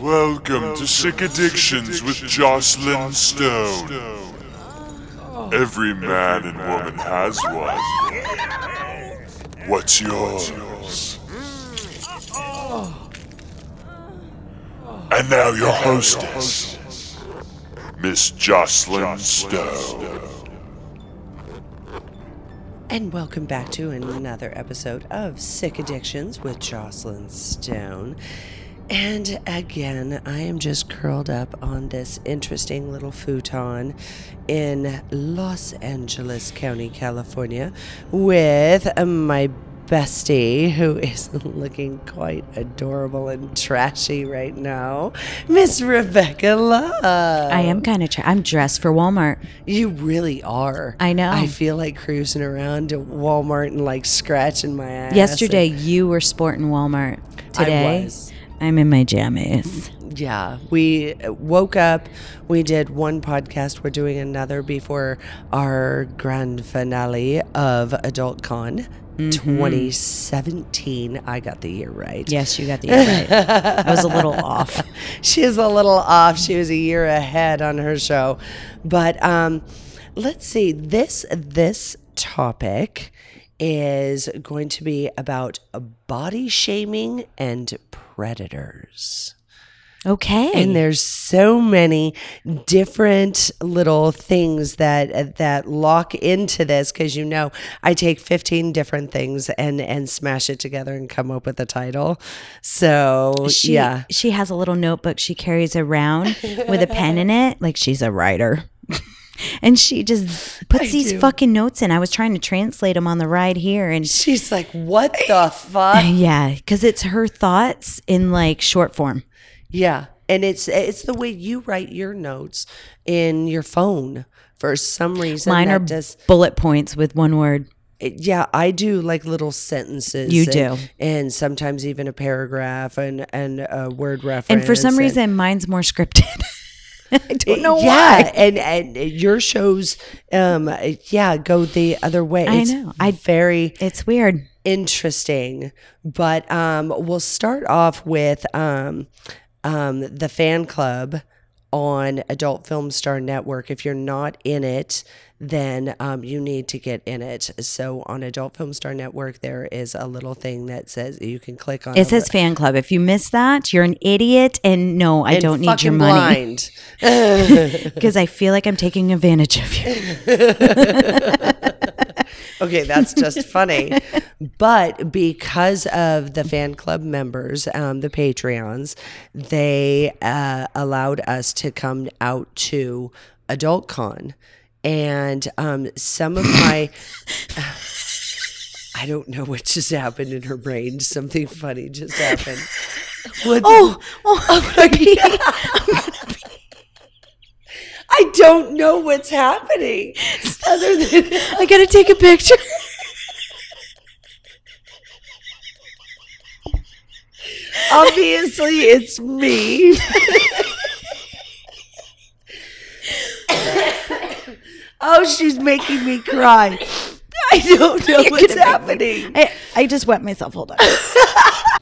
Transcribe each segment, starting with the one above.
Welcome to Sick Addictions with Joclyn Stone. Every man and woman has one. What's yours? And now your hostess, Miss Joclyn Stone. And welcome back to another episode of Sick Addictions with Joclyn Stone. And again, I am just curled up on this interesting little futon in Los Angeles County, California, with my bestie, who is looking quite adorable and trashy right now, Miss Rebecca Love. I am kind of. Tra- I'm dressed for Walmart. You really are. I know. I feel like cruising around to Walmart and like scratching my ass. Yesterday, you were sporting Walmart. Today, was. I'm in my jammies. Yeah, we woke up. We did one podcast. We're doing another before our grand finale of Adult Con Mm-hmm. 2017. I got the year right. Yes, you got the year right. I was a little off. she is a little off. She was a year ahead on her show. But um, let's see. This this topic is going to be about body shaming and predators. Okay. And there's so many different little things that that lock into this because you know I take 15 different things and and smash it together and come up with a title. So she, yeah, She has a little notebook she carries around with a pen in it, like she's a writer. and she just puts I these do. fucking notes in. I was trying to translate them on the ride here, and she's like, "What the fuck?" yeah, because it's her thoughts in like short form. Yeah, and it's it's the way you write your notes in your phone. For some reason, Mine are does. bullet points with one word. Yeah, I do like little sentences. You and- do. and sometimes even a paragraph and and a word reference. And for some and- reason, mine's more scripted. I don't know yeah, why. and and your shows, um, yeah, go the other way. I It's know. I- very It's weird. interesting. But um, we'll start off with um, um, the fan club on Adult Film Star Network. If you're not in it, then um, you need to get in it. So on Adult Film Star Network, there is a little thing that says you can click on. It says fan club. If you miss that, you're an idiot. And no, I and don't need your money because I feel like I'm taking advantage of you. Okay, that's just funny. But because of the fan club members, um, the Patreons, they uh, allowed us to come out to Adult Con. And um, some of my. I don't know what just happened in her brain. Something funny just happened. What Oh, oh, I'm gonna be- I don't know what's happening. Other than I gotta take a picture. Obviously, it's me. oh, she's making me cry. I don't know what's happening. I, I just wet myself. Hold on.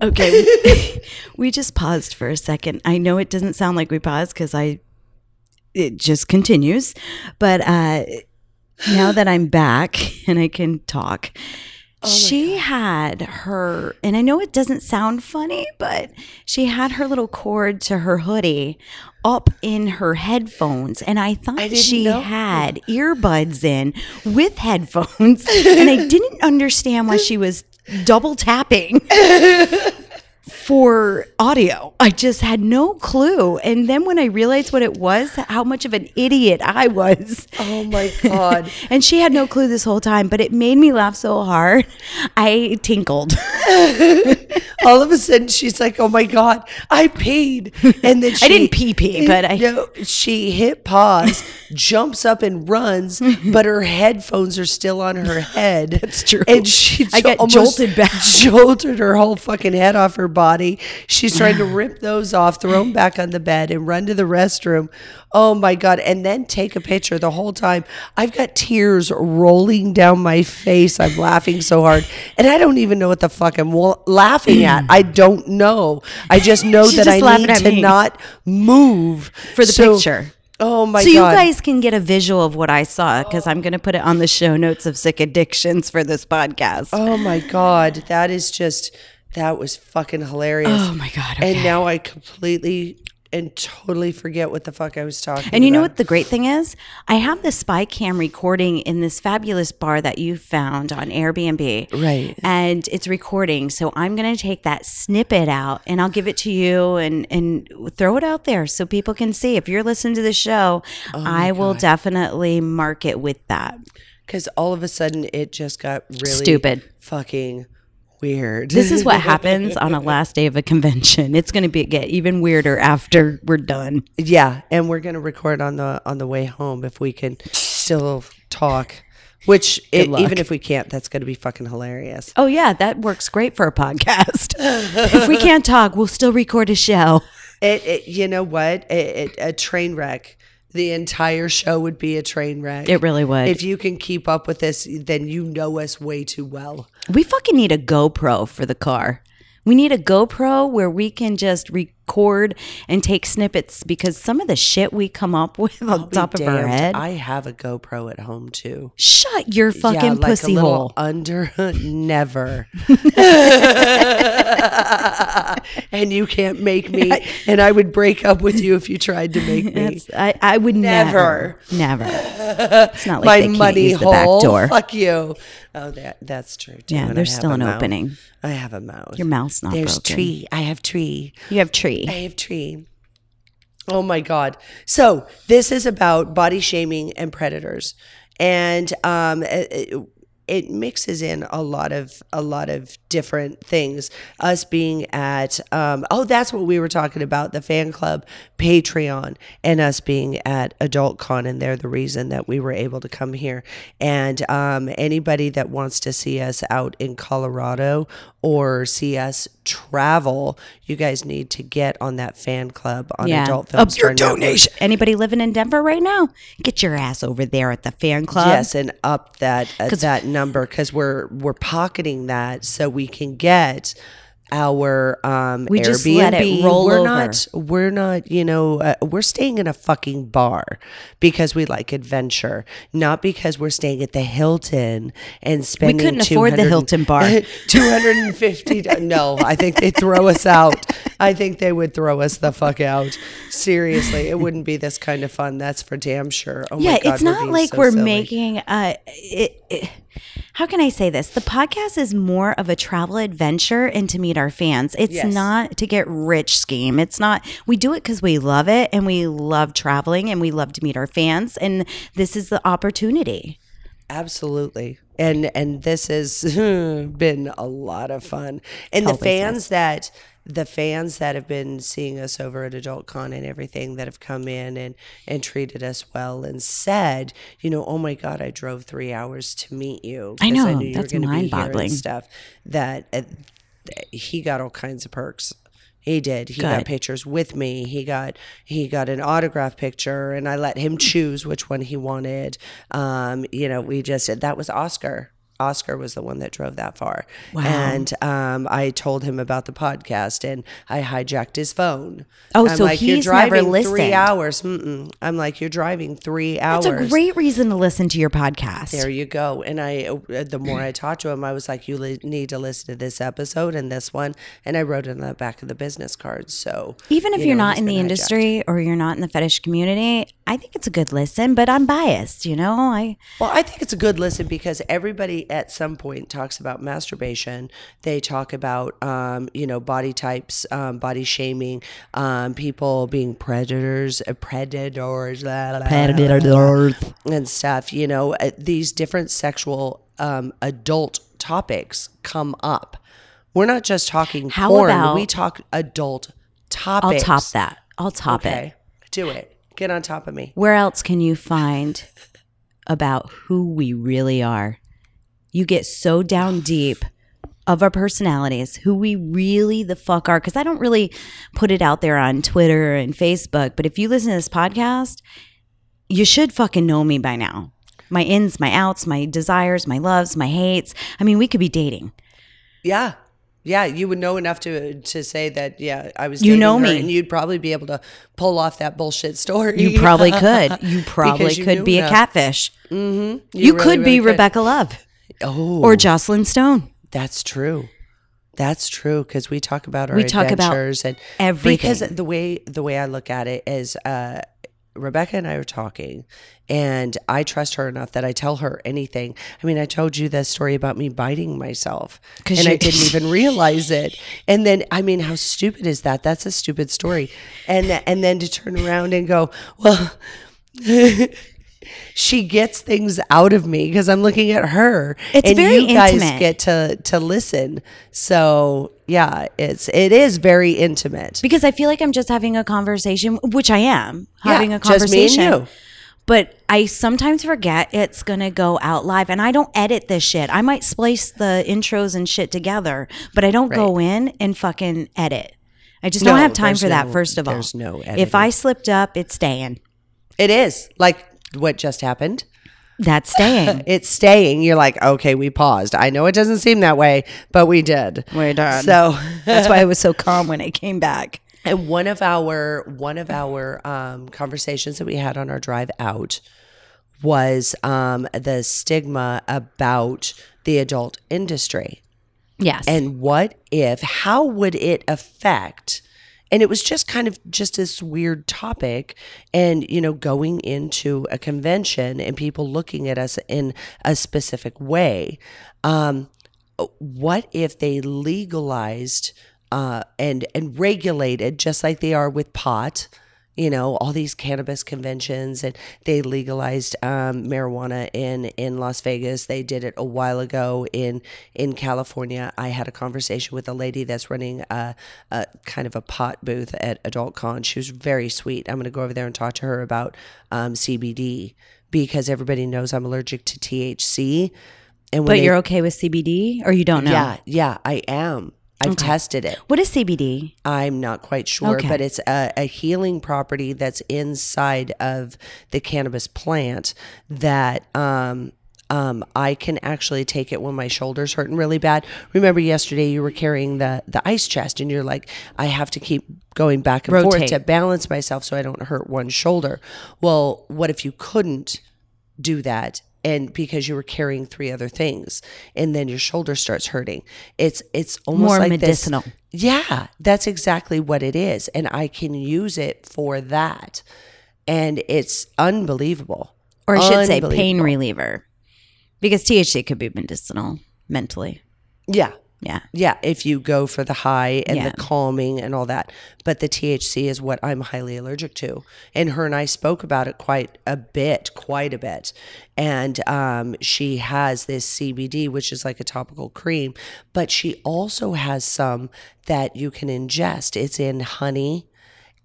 okay. we just paused for a second. I know it doesn't sound like we paused because I it just continues. But uh now that I'm back and I can talk, she had her, and I know it doesn't sound funny, but she had her little cord to her hoodie up in her headphones. And I thought didn't she know. had earbuds in with headphones. and I didn't understand why she was double tapping for audio. I just had no clue. And then when I realized what it was, how much of an idiot I was. Oh my God. And she had no clue this whole time, but it made me laugh so hard. I tinkled. All of a sudden, she's like, "Oh my god, I peed!" And then she, I didn't pee pee, but I- no. She hit pause, jumps up and runs, but her headphones are still on her head. That's true. And she I got almost jolted back. jolted her whole fucking head off her body. She's trying to rip those off, throw them back on the bed, and run to the restroom. Oh my God. And then take a picture the whole time. I've got tears rolling down my face. I'm laughing so hard. And I don't even know what the fuck I'm laughing at. I don't know. I just know that just I need to me. not move For the So- picture. Oh my God. so you guys can get a visual of what I saw because I'm going to put it on the show notes of sick addictions for this podcast. Oh my god, that is just that was fucking hilarious. Oh my God, okay. And now I completely and totally forget what the fuck I was talking And you know what the great thing is? I have the spy cam recording in this fabulous bar that you found on Airbnb. Right. And it's recording. So I'm going to take that snippet out and I'll give it to you and, and throw it out there so people can see. If you're listening to the show, Oh I will definitely mark it with that. Cuz all of a sudden it just got really Stupid. fucking weird. This is what happens on a last day of a convention. It's going to be get even weirder after we're done. yeah, and we're going to record on the on the way home if we can still talk. Which it, even if we can't, that's going to be fucking hilarious. Oh yeah, that works great for a podcast. if we can't talk, we'll still record a show. It, it you know what? It, it, a train wreck. The entire show would be a train wreck. It really would. If you can keep up with this, then you know us way too well. We fucking need a GoPro for the car. We need a GoPro where we can just record and take snippets because some of the shit we come up with on Be top of our head. I have a GoPro at home too. Shut your fucking yeah, like pussy hole. under never. and you can't make me. And I would break up with you if you tried to make me. That's, I, I would never, never. It's not like My money use the back hole. door. Fuck you. Oh, that that's true. Too. Yeah, And there's still an mouth. opening. I have a mouth. Your mouth's not There's broken. tree. I have tree. You have tree. I have tree. Oh my God. So this is about body shaming and predators. And um, it, it mixes in a lot of a lot of different things. Us being at um, oh, that's what we were talking about the fan club Patreon, and us being at Adult Con, and they're the reason that we were able to come here. And um, anybody that wants to see us out in Colorado or see us travel, you guys need to get on that fan club on Adult Film Up your Star Network. donation. Anybody living in Denver right now? Get your ass over there at the fan club. Yes, and up that uh, that number because we're we're pocketing that so we can get our um We Airbnb. just let it roll we're over. not we're not you know uh, we're staying in a fucking bar because we like adventure, not because we're staying at the Hilton and spending. We couldn't afford the Hilton bar. Two hundred and fifty. no, I think they throw us out. I think they would throw us the fuck out. Seriously, it wouldn't be this kind of fun. That's for damn sure. Oh yeah, my God, it's we're not like so we're silly. making uh it, it- how can I say this? The podcast is more of a travel adventure and to meet our fans. It's Yes. not to get rich scheme. It's not we do it cuz we love it and we love traveling and we love to meet our fans and this is the opportunity. Absolutely. And and this has been a lot of fun. And the fans that the fans that have been seeing us over at Adult Con and everything that have come in and and treated us well and said, you know, oh my God, I drove three hours to meet you. I know, knew you were that's gonna be here and mind-boggling. Stuff that uh, he got all kinds of perks. He did. He got pictures with me. He got he got an autograph picture, and I let him choose which one he wanted. Um, you know, we just that was Oscar. Oscar was the one that drove that far, and um, I told him about the podcast, and I hijacked his phone. Oh, I'm so like, you're he's never driving three hours. Mm-mm. I'm like, you're driving three hours. That's a great reason to listen to your podcast. There you go. And I, uh, the more I talked to him, I was like, you li- need to listen to this episode and this one. And I wrote it on the back of the business card. So Even if you are not in the hijacked. industry or you're not in the fetish community, I think it's a good listen, but I'm biased, you know? I Well, I think it's a good listen because everybody at some point talks about masturbation. They talk about, um, you know, body types, um, body shaming, um, people being predators, uh, predators, la, la, la, la, and stuff. You know, uh, these different sexual um, adult topics come up. We're not just talking How porn. about- we talk adult topics. I'll top that. I'll top it. Do it. Get on top of me. Where else can you find about who we really are? You get so down deep of our personalities, who we really the fuck are. Because I don't really put it out there on Twitter and Facebook, but if you listen to this podcast, you should fucking know me by now. My ins, my outs, my desires, my loves, my hates. I mean, we could be dating. Yeah. Yeah, you would know enough to to say that. Yeah, I was. You know me. and you'd probably be able to pull off that bullshit story. You probably could. You probably you could be a enough. catfish. You, You, really, could be could. Rebecca Love Oh, or Joclyn Stone. That's true. That's true because we talk about our We talk about adventures and everything. Because the way the way I look at it is, uh, Rebecca and I are talking, and I trust her enough that I tell her anything. I mean, I told you that story about me biting myself, and I didn't even realize it. And then, I mean, how stupid is that? That's a stupid story. And and then to turn around and go, well. she gets things out of me because I'm looking at her. It's and very you guys intimate. get to to listen. So yeah, it's it is very intimate. because I feel like I'm just having a conversation, which I am Yeah, having a just me and conversation. you. But I sometimes forget it's gonna go out live, and I don't edit this shit. I might splice the intros and shit together, but I don't go in and fucking edit. I just don't have time for that. First of all, there's no editing. If. I slipped up, it's staying. It is like what just happened. That's staying. It's staying. You're like, okay, we paused. I know it doesn't seem that way, but we did. We did. So That's why I was so calm when it came back. And one of our one of our um, conversations that we had on our drive out was um, the stigma about the adult industry. Yes. And what if, how would it affect? And it was just kind of just this weird topic. And, you know, going into a convention and people looking at us in a specific way. Um, what if they legalized uh, and and regulated just like they are with pot? You know, all these cannabis conventions, and they legalized um, marijuana in in Las Vegas. They did it a while ago in in California. I had a conversation with a lady that's running a, a kind of a pot booth at Adult Con. She was very sweet. I'm going to go over there and talk to her about um, CBD because everybody knows I'm allergic to THC. And but they- you're okay with CBD, or you don't know? yeah, yeah, I am. I've tested it. What is CBD? I'm not quite sure, Okay. but it's a, a healing property that's inside of the cannabis plant that um, um, I can actually take it when my shoulders hurting really bad. Remember yesterday you were carrying the the ice chest, and you're like, I have to keep going back and forth to balance myself so I don't hurt one shoulder. Well, what if you couldn't do that? And because you were carrying three other things, and then your shoulder starts hurting, it's it's almost More like this- medicinal. yeah, that's exactly what it is. And I can use it for that. And it's unbelievable. Or I should say pain reliever. Because THC could be medicinal mentally. Yeah. Yeah. Yeah. If you go for the high and Yeah. the calming and all that. But the THC is what I'm highly allergic to. And her and I spoke about it quite a bit, quite a bit. And um, she has this CBD, which is like a topical cream, but she also has some that you can ingest. It's in honey.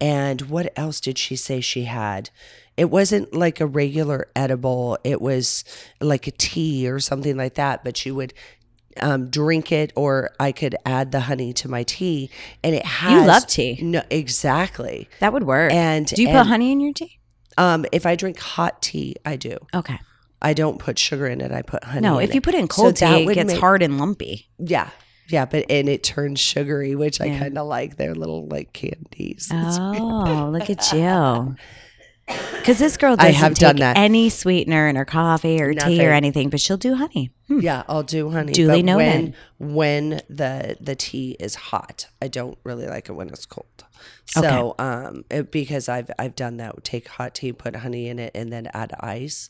And what else did she say she had? It wasn't like a regular edible, it was like a tea or something like that, but she would um, drink it or I could add the honey to my tea and it has You love tea. No, exactly. That would work. And- do you and- put honey in your tea? Um, if I drink hot tea, I do. Okay. I don't put sugar in it. I put honey. No, if you it. put it in cold that tea, it gets make- hard and lumpy. Yeah, yeah, but and it turns sugary, which I kind of like. They're little like candies. Oh, look at you. Because this girl doesn't have take done that. any sweetener in her coffee or tea or anything, but she'll do honey. Hmm. Yeah, I'll do honey. Duly but noted. When when the the tea is hot, I don't really like it when it's cold. So um, it, because I've I've done that. Take hot tea, put honey in it, and then add ice,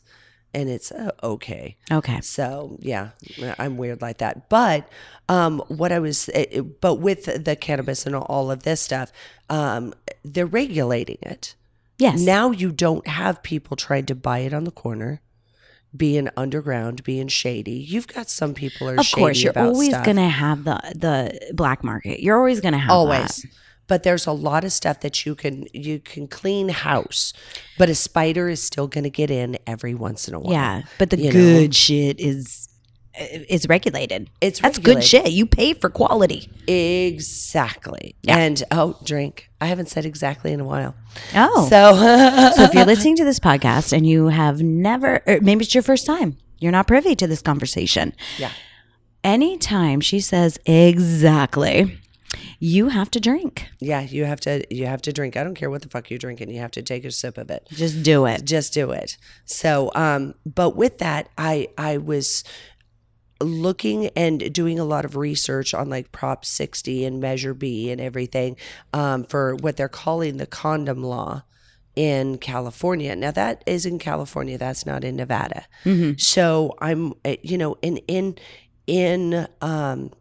and it's uh, okay. Okay. So yeah, I'm weird like that. But um, what I was, it- but with the cannabis and all of this stuff, um, they're regulating it. Yes. Now you don't have people trying to buy it on the corner, being underground, being shady. You've got some people are of course, you're about always stuff. gonna have the the black market. You're always gonna have always. that. But there's a lot of stuff that you can you can clean house, but a spider is still going to get in every once in a while. Yeah, but the you know? good shit is it's regulated. It's That's good shit. You pay for quality. Exactly. And oh, drink. I haven't said exactly in a while. Oh. So So if you're listening to this podcast and you have never, or maybe it's your first time, you're not privy to this conversation. Yeah. Anytime she says exactly, you have to drink. yeah, you have to you have to drink. I don't care what the fuck you're drinking. You have to take a sip of it. Just do it. just do it. So, um, but with that, I I was looking and doing a lot of research on like Prop 60 and Measure B and everything um, for what they're calling the condom law in California. Now that is in California. That's not in Nevada. So I'm, uh, you know, in in in um,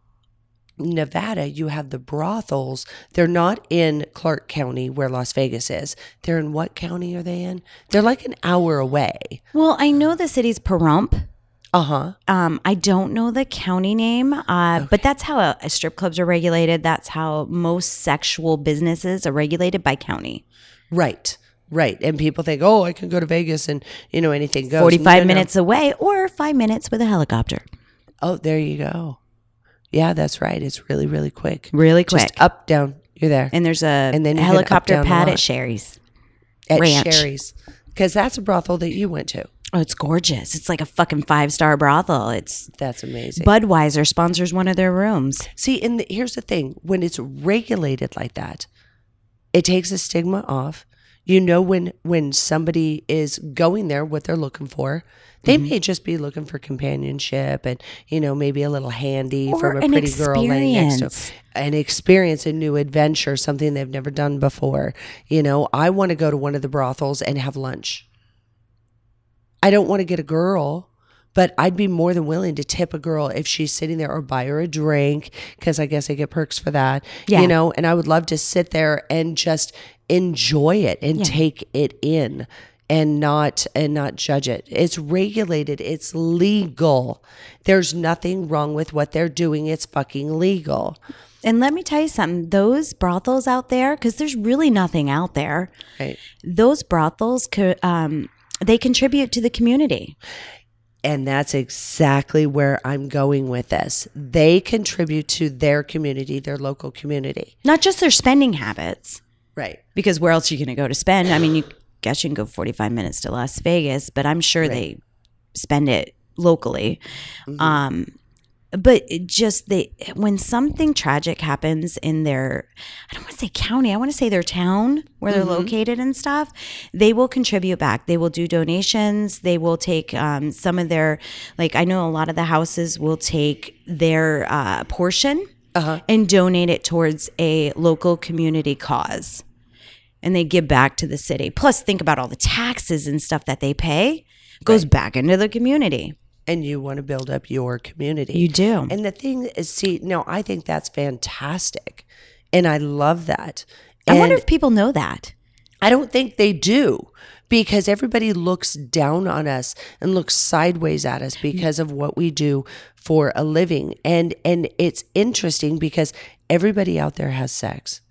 Nevada, you have the brothels. They're not in Clark County where Las Vegas is. They're in what county are they in? They're like an hour away. Well, I know the city's Pahrump. Uh huh. Um, I don't know the county name, uh, but that's how uh, strip clubs are regulated. That's how most sexual businesses are regulated by county. Right. Right. And people think, oh, I can go to Vegas and, you know, anything goes. 45 No, no. minutes away or five minutes with a helicopter. Oh, there you go. Yeah, that's right. It's really, really quick. Really quick. Just up, down. You're there. and there's a And then you can up, helicopter down, pad at Sheri's. At Ranch. Sheri's. Because that's a brothel that you went to. Oh, it's gorgeous. It's like a fucking five star brothel. It's That's amazing. Budweiser sponsors one of their rooms. See, and the, here's the thing: when it's regulated like that, it takes the stigma off. You know when when somebody is going there, what they're looking for. They Mm-hmm. may just be looking for companionship and you know maybe a little handy Or from a pretty girl laying next to experience. an experience, a new adventure, something they've never done before. You know, I want to go to one of the brothels and have lunch. I don't want to get a girl, but I'd be more than willing to tip a girl if she's sitting there or buy her a drink because I guess I get perks for that. Yeah. You know, and I would love to sit there and just enjoy it and take it in and not and not judge it. It's regulated, it's legal. There's nothing wrong with what they're doing. It's fucking legal. And let me tell you something those brothels out there, because there's really nothing out there, Right. those brothels, could, um, they contribute to the community. And that's exactly where I'm going with this. They contribute to their community, their local community. Not just their spending habits, Right. because where else are you going to go to spend? I mean, you guess you can go 45 minutes to Las Vegas, but I'm sure they spend it locally. Um, but just they when something tragic happens in their I don't want to say county, I want to say their town where they're located and stuff, they will contribute back. They will do donations. They will take um, some of their like I know a lot of the houses will take their uh, portion and donate it towards a local community cause. And they give back to the city. Plus, think about all the taxes and stuff that they pay goes back into the community. And you want to build up your community. You do. And the thing is, see, no, I think that's fantastic. And I love that. I wonder And if people know that. I don't think they do because everybody looks down on us and looks sideways at us because of what we do for a living. And and it's interesting because everybody out there has sex.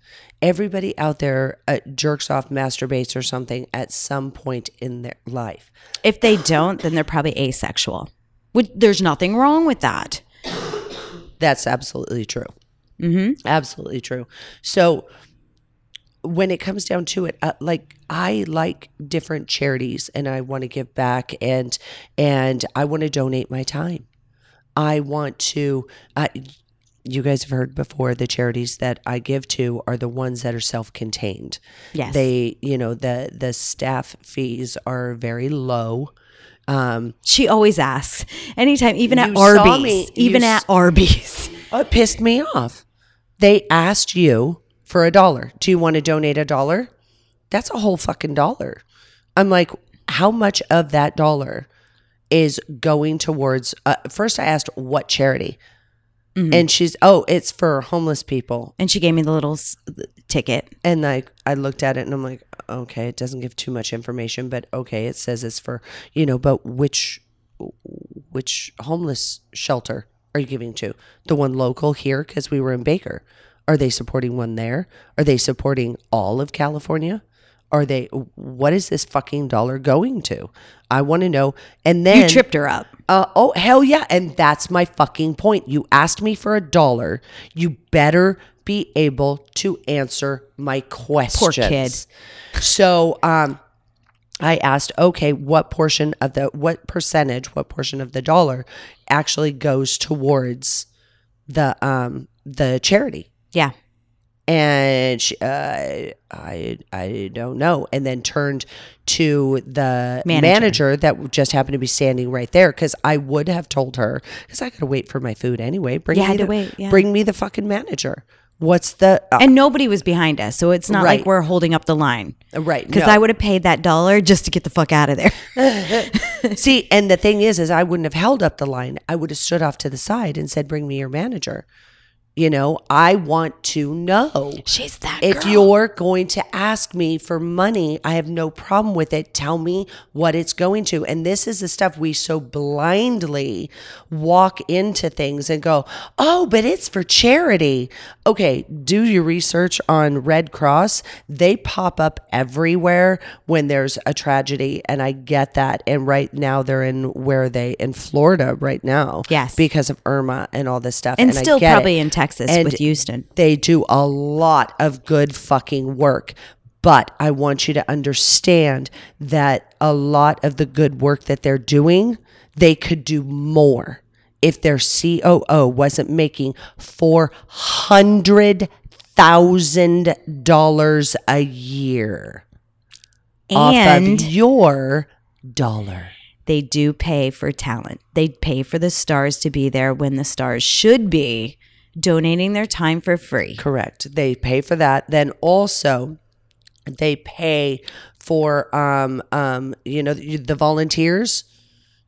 Everybody out there uh, jerks off, masturbates, or something at some point in their life. If they don't, then they're probably asexual. Which, there's nothing wrong with that. That's absolutely true. Mm-hmm. Absolutely true. So when it comes down to it, uh, like I like different charities and I want to give back and and I want to donate my time. I want to. You guys have heard before the charities that I give to are the ones that are self-contained. Yes. They, you know, the the staff fees are very low. Um, She always asks. Anytime, even at You Arby's. me- even at s- Arby's. Oh, it pissed me off. They asked you for a dollar. Do you want to donate a dollar? That's a whole fucking dollar. I'm like, how much of that dollar is going towards? Uh, first, I asked what charity, and she's, oh, it's for homeless people. And she gave me the little s- ticket. And like, I looked at it and I'm like, okay, it doesn't give too much information, but okay, it says it's for, you know, but which, which homeless shelter are you giving to? The one local here because we were in Baker. Are they supporting one there? Are they supporting all of California? Are they, what is this fucking dollar going to? I want to know. And then You tripped her up. uh, oh hell yeah! And that's my fucking point. You asked me for a dollar. You better be able to answer my questions. Poor kid. So, um, I asked, okay, what portion of the what percentage, what portion of the dollar actually goes towards the um the charity? Yeah. and she, uh, I I don't know, and then turned to the Manager. manager, that just happened to be standing right there because I would have told her because I got to wait for my food anyway. Bring You me had to the, wait, yeah. Bring me the fucking manager. What's the uh, And nobody was behind us. So it's not Right. like we're holding up the line. right? Because no. I would have paid that dollar just to get the fuck out of there. see, and the thing is, is I wouldn't have held up the line. I would have stood off to the side and said, "Bring me your manager." You know, I want to know. She's that If you're going to ask me for money, I have no problem with it. Tell me what it's going to. And this is the stuff we so blindly walk into things and go, oh, but it's for charity. Okay, do your research on Red Cross. They pop up everywhere when there's a tragedy. And I get that. And right now they're in where are they in Florida right now. Yes. Because of Irma and all this stuff. and I still get it probably in Texas And with Houston. they do a lot of good fucking work. But I want you to understand that a lot of the good work that they're doing, they could do more if their COO wasn't making four hundred thousand dollars a year off of your dollar. they do pay for talent. They pay for the stars to be there when the stars should be donating their time for free. Correct. They pay for that. Then also, they pay for um um you know the volunteers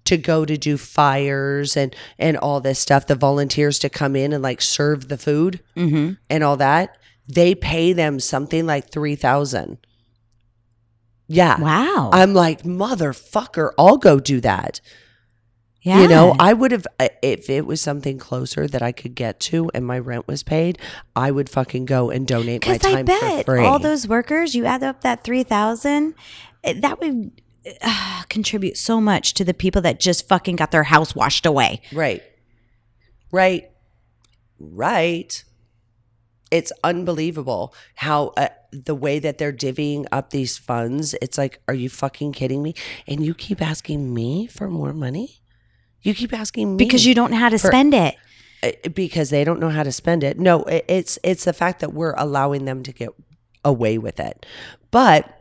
to go to do fires and and all this stuff. The volunteers to come in and like serve the food Mm-hmm. and all that. They pay them something like three thousand. Yeah. Wow. I'm like motherfucker. I'll go do that. Yeah. You know, I would have if it was something closer that I could get to and my rent was paid, I would fucking go and donate my time I bet for free. all those workers, you add up that 3000 eh, that would uh, contribute so much to the people that just fucking got their house washed away. right, right, right. It's unbelievable how uh, the way that they're divvying up these funds. It's like, are you fucking kidding me? And you keep asking me for more money. You keep asking me Because you don't know how to For- spend it. uh, because they don't know how to spend it. No, it- it's it's the fact that we're allowing them to get away with it. But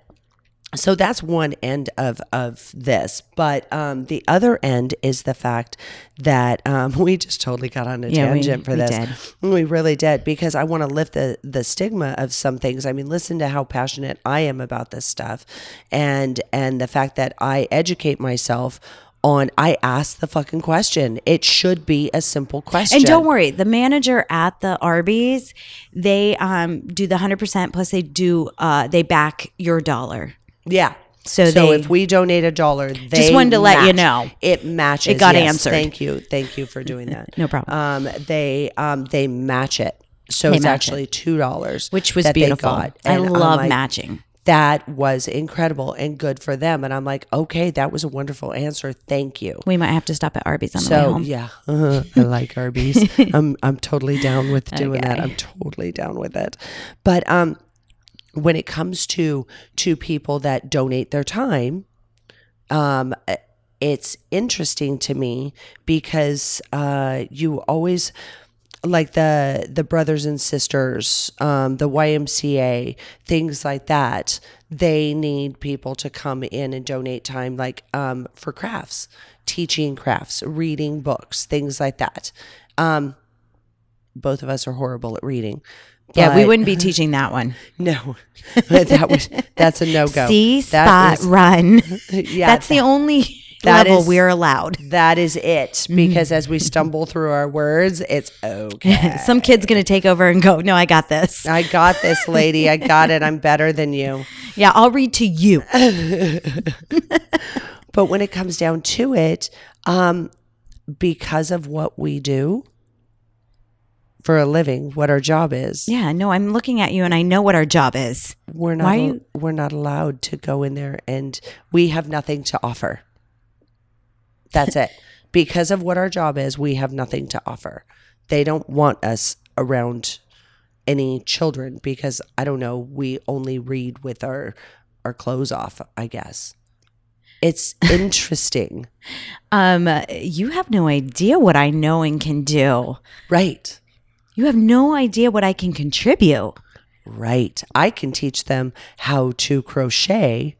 so that's one end of of this. But um, the other end is the fact that um, we just totally got on a Yeah, we- tangent for we this. did. We really did because I want to lift the the stigma of some things. I mean, listen to how passionate I am about this stuff, and and the fact that I educate myself on. I asked the fucking question. It should be a simple question. And don't worry, the manager at the Arby's, they um, do the 100% plus they do uh, they back your dollar. Yeah. So So, they- if we donate a dollar, they just wanted to let you know. it matches. It got Yes, answered. Thank you, thank you for doing that. No problem. Um, they um they match it, so They it's match actually two dollars, Which was beautiful. I love like, matching. That was incredible and good for them. And I'm like, okay, that was a wonderful answer. Thank you. We might have to stop at Arby's on the way So home. yeah, uh, I like Arby's. I'm I'm totally down with doing that. I'm totally down with it. But um, when it comes to to people that donate their time, um, it's interesting to me because uh, you always like the the brothers and sisters, um, the YMCA, things like that. They need people to come in and donate time, like um, for crafts, teaching crafts, reading books, things like that. Um, both of us are horrible at reading. Yeah, we wouldn't be teaching that one. No, that was that's a no go. See, spot, That is- run. yeah, That's the only that level is- we're allowed. that is it. Because as we stumble through our words, it's okay. Some kid's gonna take over and go. No, I got this. I got this, lady. I got it. I'm better than you. Yeah, I'll read to you. But when it comes down to it, um, because of what we do, for a living, what our job is. Yeah, no, I'm looking at you and I know what our job is. We're not Why al- we're not allowed to go in there and we have nothing to offer. That's it. Because of what our job is, we have nothing to offer. They don't want us around any children because I don't know, we only read with our our clothes off, I guess. It's interesting. Um, you have no idea what I know and can do. right. You have no idea what I can contribute. Right. I can teach them how to crochet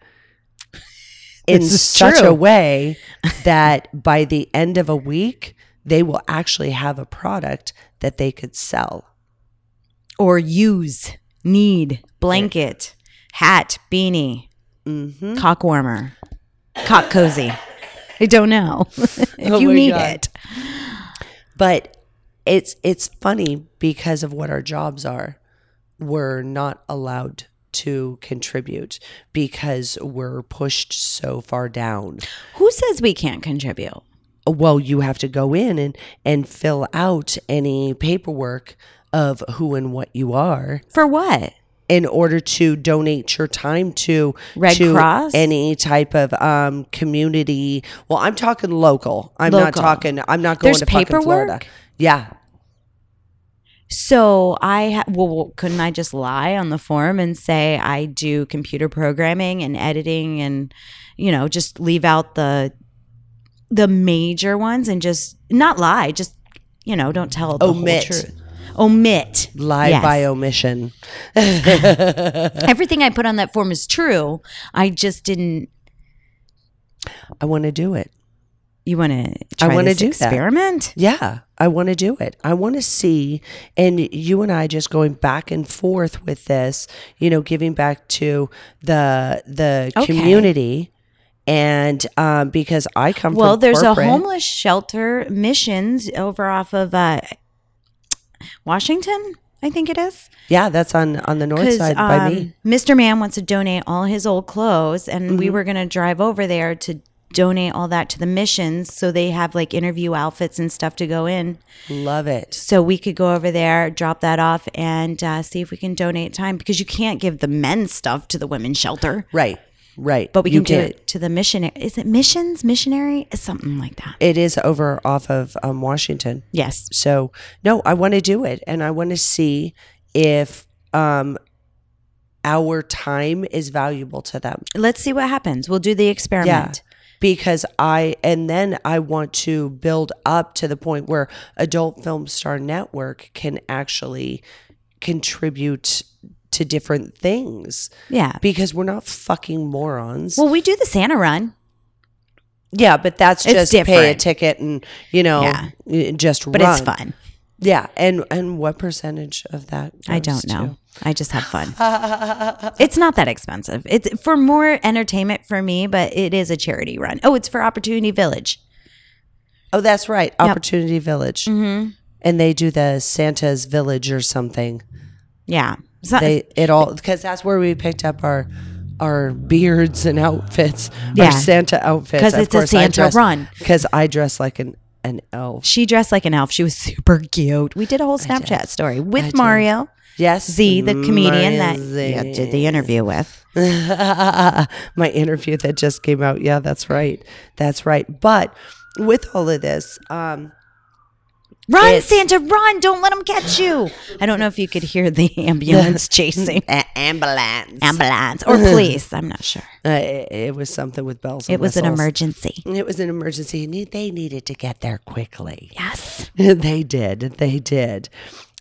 in such true. a way that by the end of a week, they will actually have a product that they could sell. Or use, need, blanket, hat, beanie, Mm-hmm. cock warmer, cock cozy. I don't know if Oh you need God. it. But it's it's funny because of what our jobs are. We're not allowed to contribute because we're pushed so far down. Who says we can't contribute? well you have to go in and and fill out any paperwork of who and what you are For what? in order to donate your time to Red to Cross? any type of um community well i'm talking local i'm not talking i'm not going There's to fucking florida paperwork? yeah So I ha- well, well, couldn't I just lie on the form and say I do computer programming and editing and you know just leave out the the major ones and just not lie, just you know don't tell the Omit. whole truth. Omit. lie Yes. by omission Everything I put on that form is true. I just didn't. i want to do it You want to I wanna this do that. experiment? Yeah, I want to do it. I want to see, and you and I just going back and forth with this, you know, giving back to the the Okay. community, and um, because I come from Well, there's corporate- a homeless shelter missions over off of uh, Washington. I think it is. Yeah, that's on on the north side by me. Mr. Man wants to donate all his old clothes, and Mm-hmm. we were going to drive over there to donate all that to the missions, so they have like interview outfits and stuff to go in. Love it. So we could go over there, drop that off, and uh, see if we can donate time because you can't give the men's stuff to the women's shelter, Right, right. but we You can do it to the missionary. Is it missions? Missionary? It's something like that. It is over off of um, Washington. Yes. So no, I want to do it, and I want to see if um, our time is valuable to them. Let's see what happens. We'll do the experiment. Yeah. Because I, and then I want to build up to the point where Adult Film Star Network can actually contribute to different things Yeah. because we're not fucking morons. Well, we do the Santa run. yeah, but that's It's just pay a ticket and, you know, Yeah. just but run. it's fun. Yeah. And, and what percentage of that? I don't know. to- I just have fun. it's not that expensive. It's for more entertainment for me, but it is a charity run. Oh, it's for Opportunity Village. Oh, that's right. Opportunity Village. Mm-hmm. And they do the Santa's Village or something. Yeah. So- they it all because that's where we picked up our our beards and outfits, Yeah. our Santa outfits. 'Cause Because it's a Santa dress- run. Because I dress like an an elf. she dressed like an elf. She was super cute. We did a whole Snapchat story with. Mario Yes, Z, the comedian that Z. you did the interview with. my interview that just came out. Yeah, that's right. That's right. But with all of this, um, Run, It's- Santa, run! Don't let them catch you. I don't know if you could hear the ambulance chasing. ambulance. ambulance or police. I'm not sure. Uh, it, it was something with bells. And It was an emergency. It was an emergency. and They needed to get there quickly. Yes. they did. They did.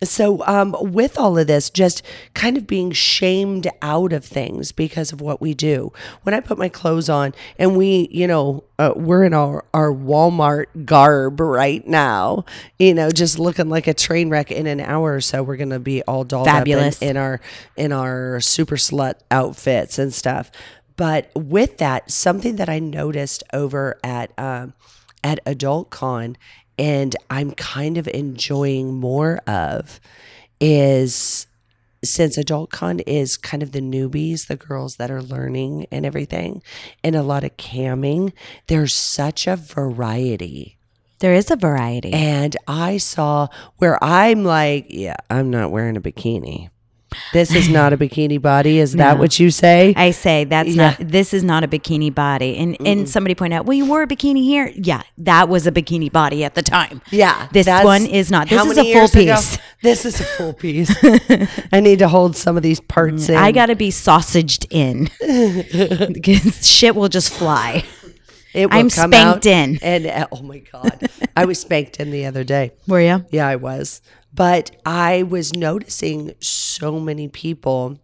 So, um, with all of this, just kind of being shamed out of things because of what we do. When I put my clothes on and we, you know, uh, we're in our, our Walmart garb right now, you know, just looking like a train wreck in an hour or so, we're going to be all dolled Fabulous. up in, in our, in our super slut outfits and stuff. But with that, something that I noticed over at, um, at Adult Con and I'm kind of enjoying more of is since Adult Con is kind of the newbies, the girls that are learning and everything, and a lot of camming, there's such a variety There is a variety. and I saw where I'm like, yeah, I'm not wearing a bikini. This is not a bikini body. Is that what you say? I say that's Yeah. not this is not a bikini body. And and somebody pointed out, well, you wore a bikini here. Yeah, that was a bikini body at the time. yeah, This one is not. This is a full years ago? piece. This is a full piece. I need to hold some of these parts in. I got to be sausaged in because shit will just fly. It will I'm spanked in. and uh, oh my god, I was spanked in the other day. Were you? Yeah, I was. But I was noticing so many people.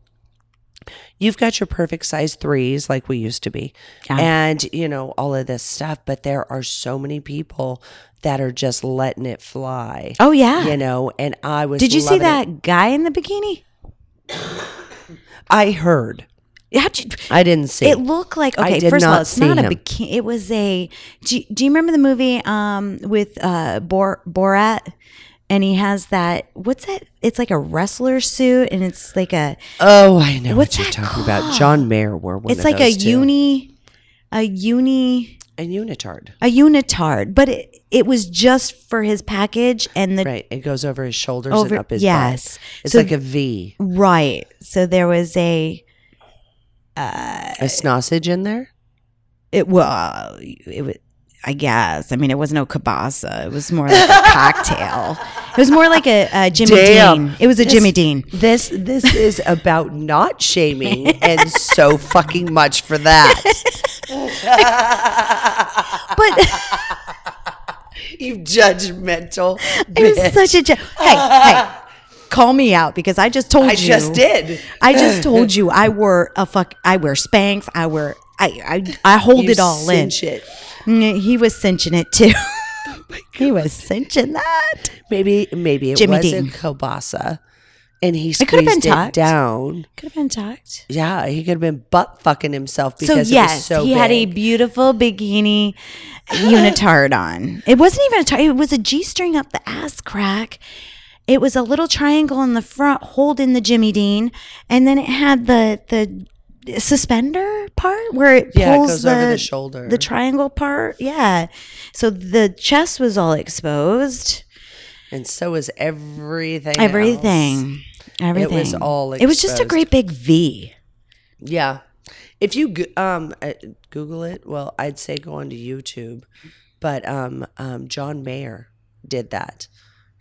You've got your perfect size threes like we used to be. Yeah. And, you know, all of this stuff. But there are so many people that are just letting it fly. Oh yeah. You know, and I was. Did you see loving it. that guy in the bikini? I heard. You, I didn't see. it looked like I okay. did first of all, it's not a bikini. It was a. Do you, do you remember the movie um with uh Bor, Borat? And he has that. What's that? It's like a wrestler suit, and it's like a. oh, I know What's what you're talking about. John Mayer wore one It's like a too. uni, a uni, A unitard. a unitard, but it it was just for his package and the Right. It goes over his shoulders Over- and up his yes. butt. It's So- like a V. right. So there was a. Uh, a sausage in there? It well, it was. I guess. I mean, it was no kielbasa. It was more like a cocktail. It was more like a, a Jimmy Damn. Dean. It was a This- Jimmy Dean. This this is about not shaming and so fucking much for that. But You judgmental. it was such a. jo- Hey, hey, call me out because I just told I you. I just did. I just told you I wore a fuck. I wear Spanx. I wear. I I, I hold You it all in. cinch it. Mm, He was cinching it too. he was cinching that. Maybe maybe it Jimmy was Dean. a kielbasa, and he It could have been squeezed it tucked. down. Could have been tucked. Yeah, he could have been butt fucking himself So because yes, it was so he had a beautiful bikini unitard on. It wasn't even a tard. It was a g string up the ass crack. It was a little triangle in the front holding the Jimmy Dean, and then it had the the suspender part where it pulls Yeah, it goes the, over the shoulder. the triangle part. Yeah, so the chest was all exposed. and so is everything. else. Everything, everything. was all It was just a great big V. Yeah. If you um uh, Google it, well, I'd say go onto YouTube. But um um John Mayer did that.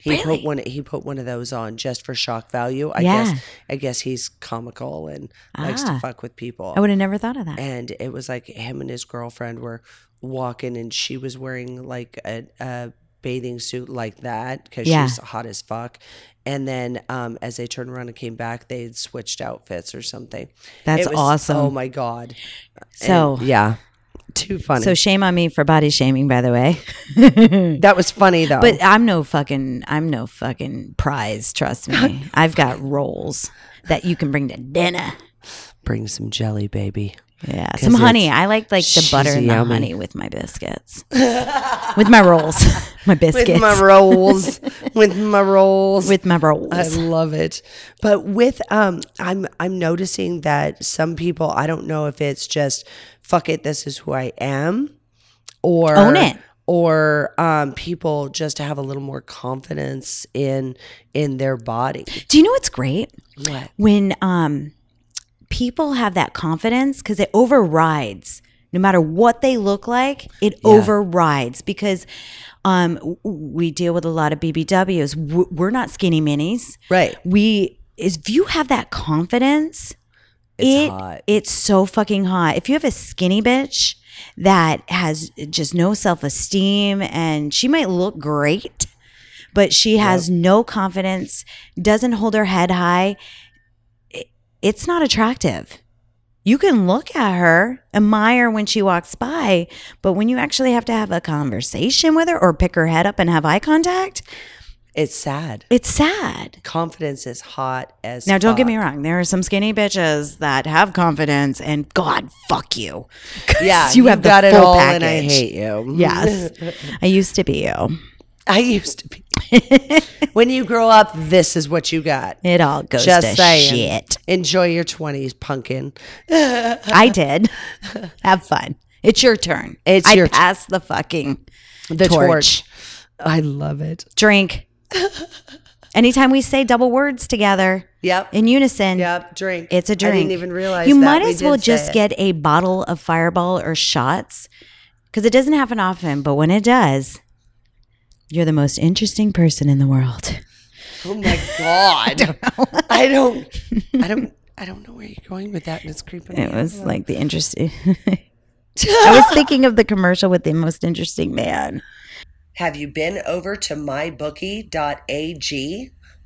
He Really? put one he put one of those on just for shock value. I Yeah. guess I guess he's comical and likes to Ah. fuck with people. I would have never thought of that. and it was like him and his girlfriend were walking and she was wearing like a, a bathing suit like that because Yeah. she's hot as fuck and then um, as they turned around and came back they had switched outfits or something That's was- awesome. oh my god So- And, yeah too funny So shame on me for body shaming, by the way. that was funny though But I'm no fucking I'm no fucking prize, trust me. I've got rolls that you can bring to dinner. bring some jelly baby Yeah. Some honey. I like like the butter and the yummy. honey with my biscuits. with my rolls. my biscuits. with my rolls with my rolls with my rolls. I love it. But with um I'm I'm noticing that some people I don't know if it's just fuck it this is who I am or Own it. or um people just to have a little more confidence in in their body. Do you know what's great? What? when um people have that confidence because it overrides. No matter what they look like it overrides because um we deal with a lot of bbws we're not skinny minis. Right. we is if you have that confidence It's it, hot. it's so fucking hot. If you have a skinny bitch that has just no self-esteem and she might look great but she has no confidence doesn't hold her head high it's not attractive you can look at her admire when she walks by but when you actually have to have a conversation with her or pick her head up and have eye contact It's sad. it's sad Confidence is hot as now, don't get me wrong. There are some skinny bitches that have confidence, and God, fuck you. Yeah, you have the got it all package. and I hate you. Yes, I used to be you. I used to be. when you grow up, this is what you got. It all goes Just to saying. shit. Enjoy your 20s, pumpkin. I did. Have fun. It's your turn. It's I your turn. passed the fucking. The torch. torch. I love it. Drink. Anytime we say double words together Yep. in unison, Yep. Drink. it's a drink. I didn't even realize You that. might We as well just it. get a bottle of Fireball or shots because it doesn't happen often, but when it does, you're the most interesting person in the world. Oh my god! I don't. I don't. I don't know where you're going with that, and it's creeping me It out. was like the interesting. I was thinking of the commercial with the most interesting man. Have you been over to mybookie.ag?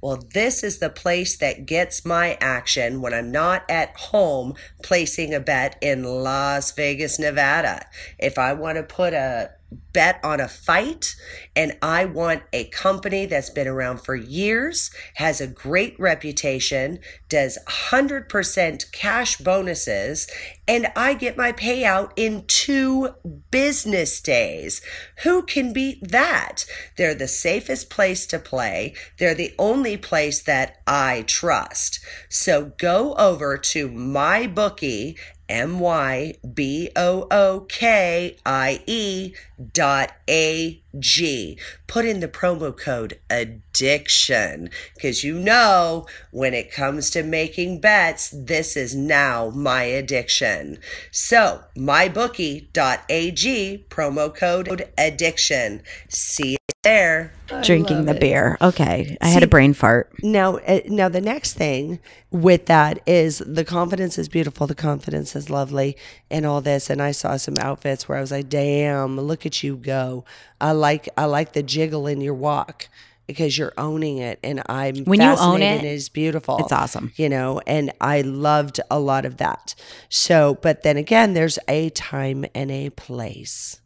Well, this is the place that gets my action when I'm not at home placing a bet in Las Vegas, Nevada. If I want to put a bet on a fight and I want a company that's been around for years, has a great reputation, does 100% cash bonuses, and I get my payout in two business days. Who can beat that? They're the safest place to play. They're the only place that I trust. So go over to my bookie M Y B O O K I E dot A G. Put in the promo code addiction because you know when it comes to making bets, this is now my addiction. So, mybookie.ag, promo code addiction. See there. Drinking the beer. Okay. I had a brain fart. Now, uh, now the next thing with that is the confidence is beautiful. The confidence is lovely, and all this. And I saw some outfits where I was like, "Damn, look at you go!" I like, I like the jiggle in your walk because you're owning it, and I'm When you own fascinated. it, it's beautiful. it's awesome. you know. And I loved a lot of that. So, but then again, there's a time and a place.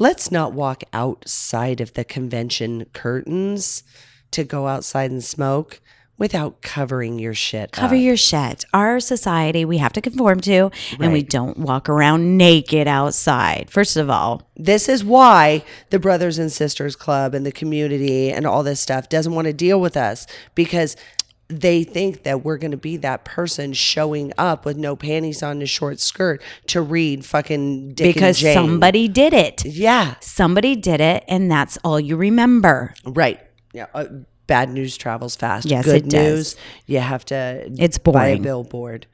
Let's not walk outside of the convention curtains to go outside and smoke without covering your shit. Cover up. your shit. Our society we have to conform to, and we don't walk around naked outside. First of all, This is why the Brothers and Sisters Club and the community and all this stuff doesn't want to deal with us because they think that we're going to be that person showing up with no panties on a short skirt to read fucking Dick because somebody did it. Yeah, Somebody did it, and that's all you remember. right. Yeah. Uh, bad news travels fast. Yes, Good it does. news, you have to It's buy a billboard.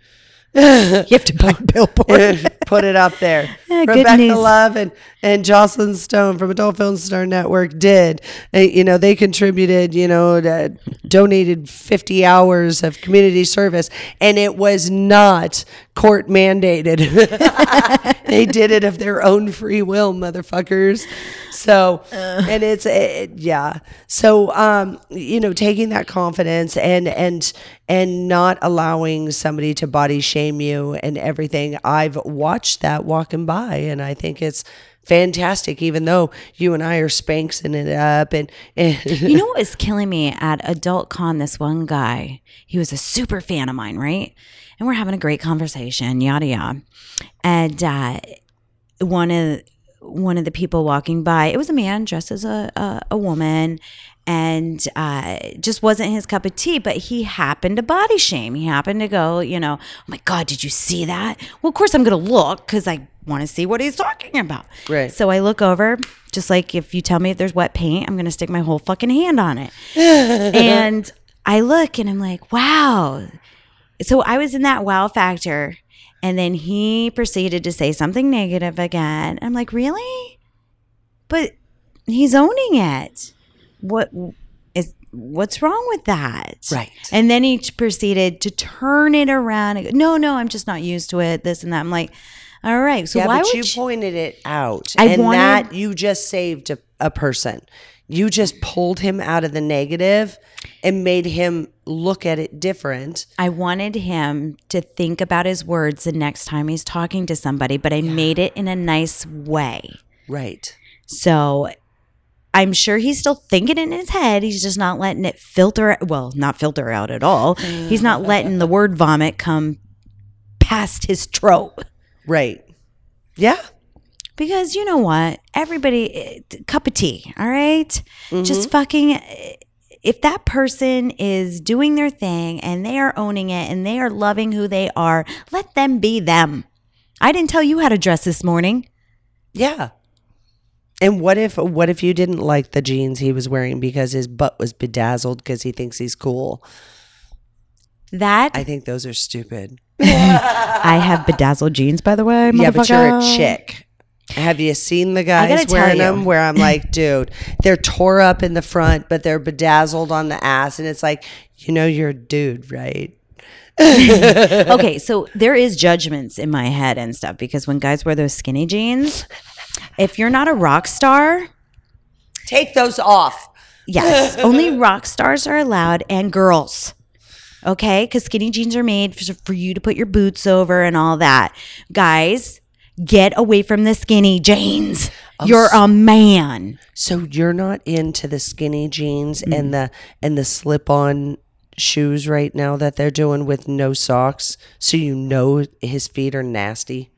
You have to buy a billboard. Put it up there. Yeah, Rebecca. Love and, and Joclyn Stone from Adult Film Star Network did. Uh, you know, they contributed, you know, to, donated 50 hours of community service, and it was not court mandated. They did it of their own free will, motherfuckers. So, and it's, it, yeah. So, um, you know, taking that confidence and, and, and not allowing somebody to body shame you and everything. I've watched that walking by and I think it's fantastic, even though you and I are spanksing it up and, and you know what was killing me at Adult Con? This one guy, he was a super fan of mine, right? And we're having a great conversation, yada yada. And uh, one of one of the people walking by, it was a man dressed as a a, a woman, and uh, just wasn't his cup of tea. But he happened to body shame. He happened to go, you know, oh my god, did you see that? Well, of course I'm gonna look because I want to see what he's talking about. Right. So I look over, just like if you tell me if there's wet paint, I'm gonna stick my whole fucking hand on it. and I look and I'm like, wow. So I was in that wow factor. And then he proceeded to say something negative again. I'm like, really? But he's owning it. What is what's wrong with that? Right. And then he proceeded to turn it around. And go, no, no, I'm just not used to it. This and that. I'm like, all right. So yeah, why would you you- pointed it out, I and wanted- that you just saved a, a person. You just pulled him out of the negative and made him look at it different. I wanted him to think about his words the next time he's talking to somebody, but I made it in a nice way. Right. So I'm sure he's still thinking in his head. He's just not letting it filter. Well, not filter out at all. He's not letting the word vomit come past his throat. Right. Yeah. Because you know what? Everybody, eh, cup of tea, all right? Just fucking, eh, if that person is doing their thing and they are owning it and they are loving who they are, let them be them. I didn't tell you how to dress this morning. Yeah. And what if what if you didn't like the jeans he was wearing because his butt was bedazzled because he thinks he's cool? That I think those are stupid. I have bedazzled jeans, by the way. Yeah, but you're a chick. Have you seen the guys wearing them? Where I'm like, dude, they're tore up in the front, but they're bedazzled on the ass, and it's like, you know, you're a dude, right? okay, so there is judgments in my head and stuff because when guys wear those skinny jeans, if you're not a rock star, Take those off. yes, only rock stars are allowed and girls. Okay, because skinny jeans are made for, for you to put your boots over and all that. Guys, get away from the skinny jeans. You're a man. So you're not into the skinny jeans Mm. and the and the slip-on shoes right now that they're doing with no socks, so you know his feet are nasty.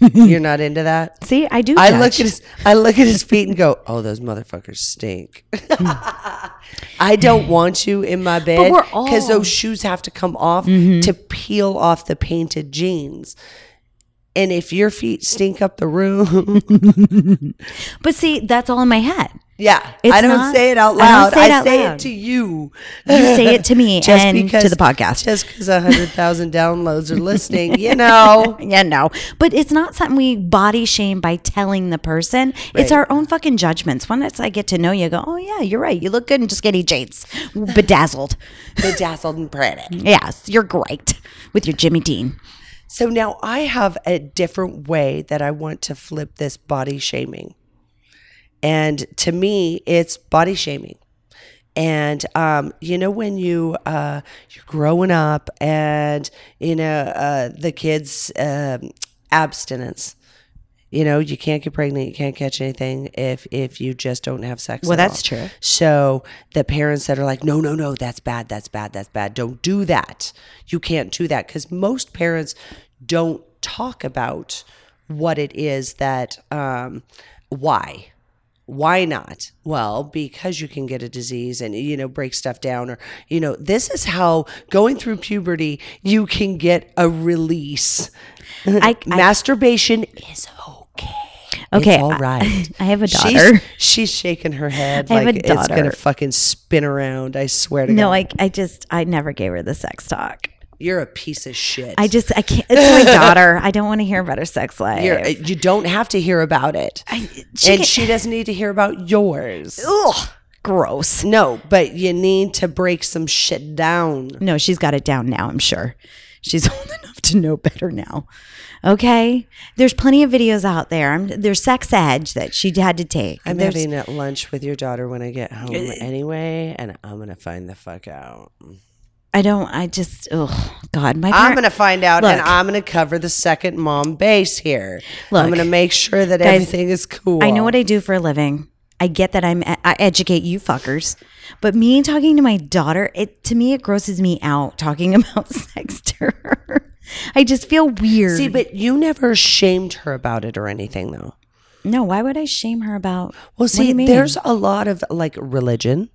you're not into that. See, I do. I judge. look at his I look at his feet and go, "Oh, those motherfuckers stink." I don't want you in my bed because all- Mm-hmm. those shoes have to come off to peel off the painted jeans. And if your feet stink up the room, But see, that's all in my head. yeah, It's I don't not- say it out I loud. say it I say loud. it to you. You say it to me and to the podcast. Just because a hundred thousand downloads are listening, you know. Yeah, no. But it's not something we body shame by telling the person. It's our own fucking judgments. Once I get to know you, I go, oh, yeah, you're right. You look good in just skinny jeans, bedazzled. Bedazzled and pretty. yes, you're great with your Jimmy Dean. So now I have a different way that I want to flip this body shaming. And to me, it's body shaming. And um, you know when you uh, you're growing up, and you know uh, the kids um, abstinence. You know you can't get pregnant, you can't catch anything if if you just don't have sex. Well, at that's all. true. So the parents that are like, no, no, no, that's bad, that's bad, that's bad. Don't do that. You can't do that because most parents don't talk about what it is that um, why why not well because you can get a disease and you know break stuff down or you know this is how going through puberty you can get a release I, I masturbation is okay Okay, it's all I- I have a daughter. she's, shaking her head I have like a it's gonna daughter. fucking spin around i swear to no, god I, I just, I never gave her the sex talk. you're a piece of shit I just, I can't, it's my daughter. I don't want to hear about her sex life. you're, you don't have to hear about it I, she and can- she doesn't need to hear about yours ugh, gross. no but you need to break some shit down No, she's got it down now, I'm sure. She's old enough to know better now. Okay. There's plenty of videos out there. I'm, there's sex edge that she had to take. I'm There's- having at lunch with your daughter when I get home anyway, and I'm gonna find the fuck out. I don't, I just, oh, God. My I'm gonna find out, and I'm gonna cover the second mom base here. Look, I'm gonna make sure that guys, everything is cool. I know what I do for a living. I get that I'm I educate you fuckers, but me talking to my daughter, it to me it grosses me out talking about sex to her. I just feel weird. See, but you never shamed her about it or anything, though. No, why would I shame her about? Well, see, there's a lot of like religion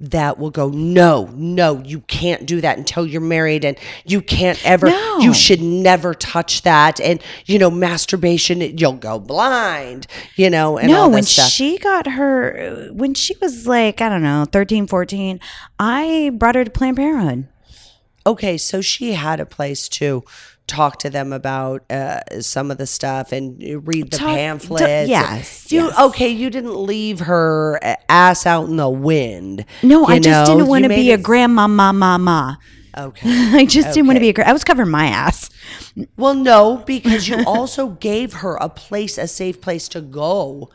that will go, no, no, you can't do that until you're married, and you can't ever, No. you should never touch that, and you know, masturbation, you'll go blind, you know, and no all when stuff. she got her when she was like i don't know 13 14 i brought her to planned parenthood okay, so she had a place to talk to them about uh, some of the stuff and read the Talk- pamphlets. d- yes, You, yes. Okay, you didn't leave her uh, ass out in the wind. no i you just didn't want to made be a it- grandma ma ma ma Okay. i just didn't want to be a gra- i was covering my ass Well, no, because you also gave her a place, a safe place to go.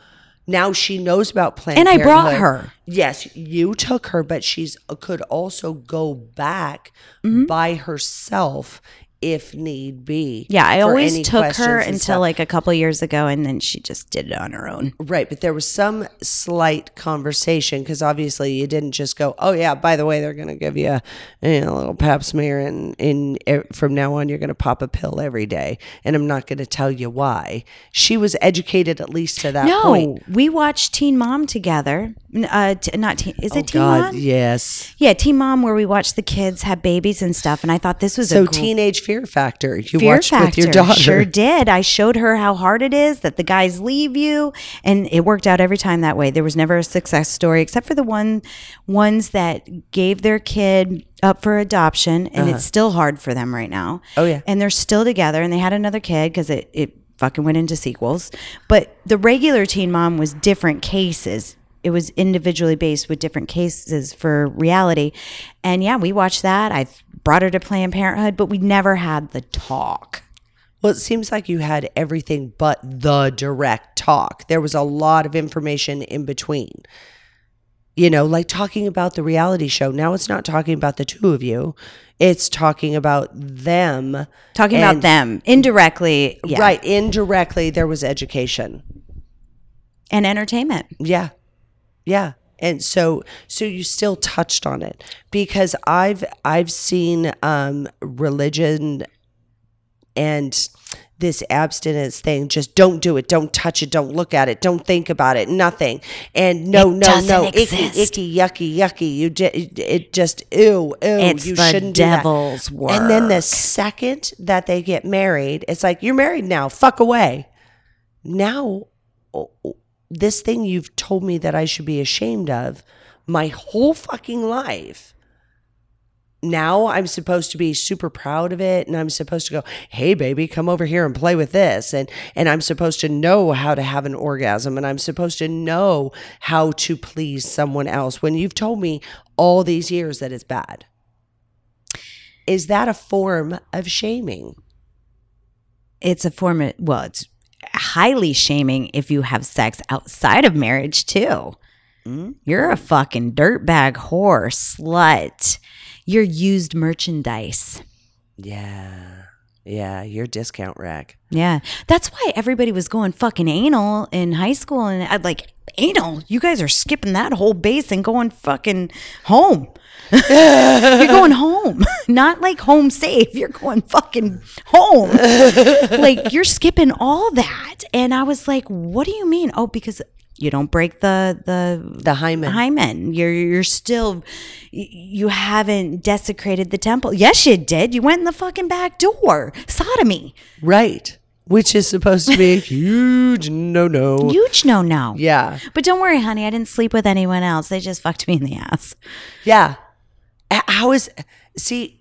Now she knows about Planned And I brought her. Yes, you took her, but she's could also go back Mm-hmm. by herself if need be. yeah i always took her until stuff. like a couple years ago and then she just did it on her own Right, but there was some slight conversation because obviously you didn't just go, "Oh yeah, by the way, they're going to give you a, you know, a little Pap smear, and in from now on you're going to pop a pill every day." And I'm not going to tell you why. She was educated at least to that no point. we watched teen mom together uh t- not teen is it teen Oh, God, mom yes. yeah teen mom where we watched the kids have babies and stuff and i thought this was So a gr- teenage Fear Factor. You Fear watched Factor. with your daughter. Sure did. I showed her how hard it is that the guys leave you, and it worked out every time that way. There was never a success story, except for the one ones that gave their kid up for adoption, and it's still hard for them right now. Uh-huh. Oh, yeah. and they're still together, and they had another kid because it it fucking went into sequels. But the regular Teen Mom was different cases. It was individually based with different cases for reality. And yeah, we watched that. I brought her to Planned Parenthood, but we never had the talk. Well, it seems like you had everything but the direct talk. There was a lot of information in between. You know, like talking about the reality show. Now it's not talking about the two of you, it's talking about them. Talking about them indirectly, yeah. Right. Indirectly, there was education. and entertainment. Yeah. Yeah. And so so you still touched on it because I've I've seen um religion and this abstinence thing just don't do it. Don't touch it. Don't look at it. Don't think about it. Nothing. And no It no no. Icky exist. icky yucky yucky. You di- it, just ew ew. It's you the shouldn't do that. devil's and then the second that they get married it's like you're married now. Fuck away. Now this thing you've told me that I should be ashamed of my whole fucking life. Now I'm supposed to be super proud of it and I'm supposed to go, "Hey baby, come over here and play with this." And and I'm supposed to know how to have an orgasm and I'm supposed to know how to please someone else when you've told me all these years that it's bad. Is that a form of shaming? It's a form of, well, it's highly shaming if you have sex outside of marriage, too. Mm-hmm. You're a fucking dirtbag whore, slut. You're used merchandise. Yeah. Yeah, your discount rack. Yeah. That's why everybody was going fucking anal in high school. And I'd like, anal? You guys are skipping that whole base and going fucking home. You're going home, not like home safe. You're going fucking home. like you're skipping all that. And I was like, what do you mean? Oh, because you don't break the the The hymen. hymen. You're you're still you haven't desecrated the temple. Yes, you did. You went in the fucking back door. Sodomy. Right. Which is supposed to be a huge no no. Huge no no. Yeah. But don't worry, honey. I didn't sleep with anyone else. They just fucked me in the ass. Yeah. How is see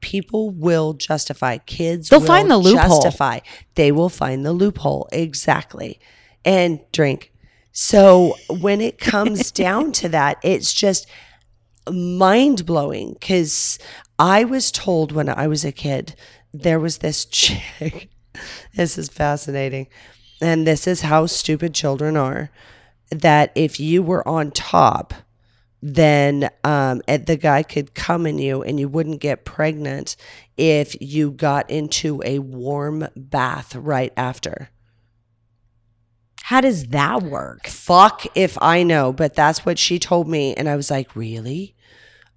people will justify kids They'll will find the loophole. justify they will find the loophole exactly and drink so when it comes down to that it's just mind blowing because I was told when I was a kid there was this chick. this is fascinating. And this is how stupid children are that if you were on top, then um, the guy could come in you and you wouldn't get pregnant if you got into a warm bath right after. How does that work? Fuck if I know, but that's what she told me. And I was like, really?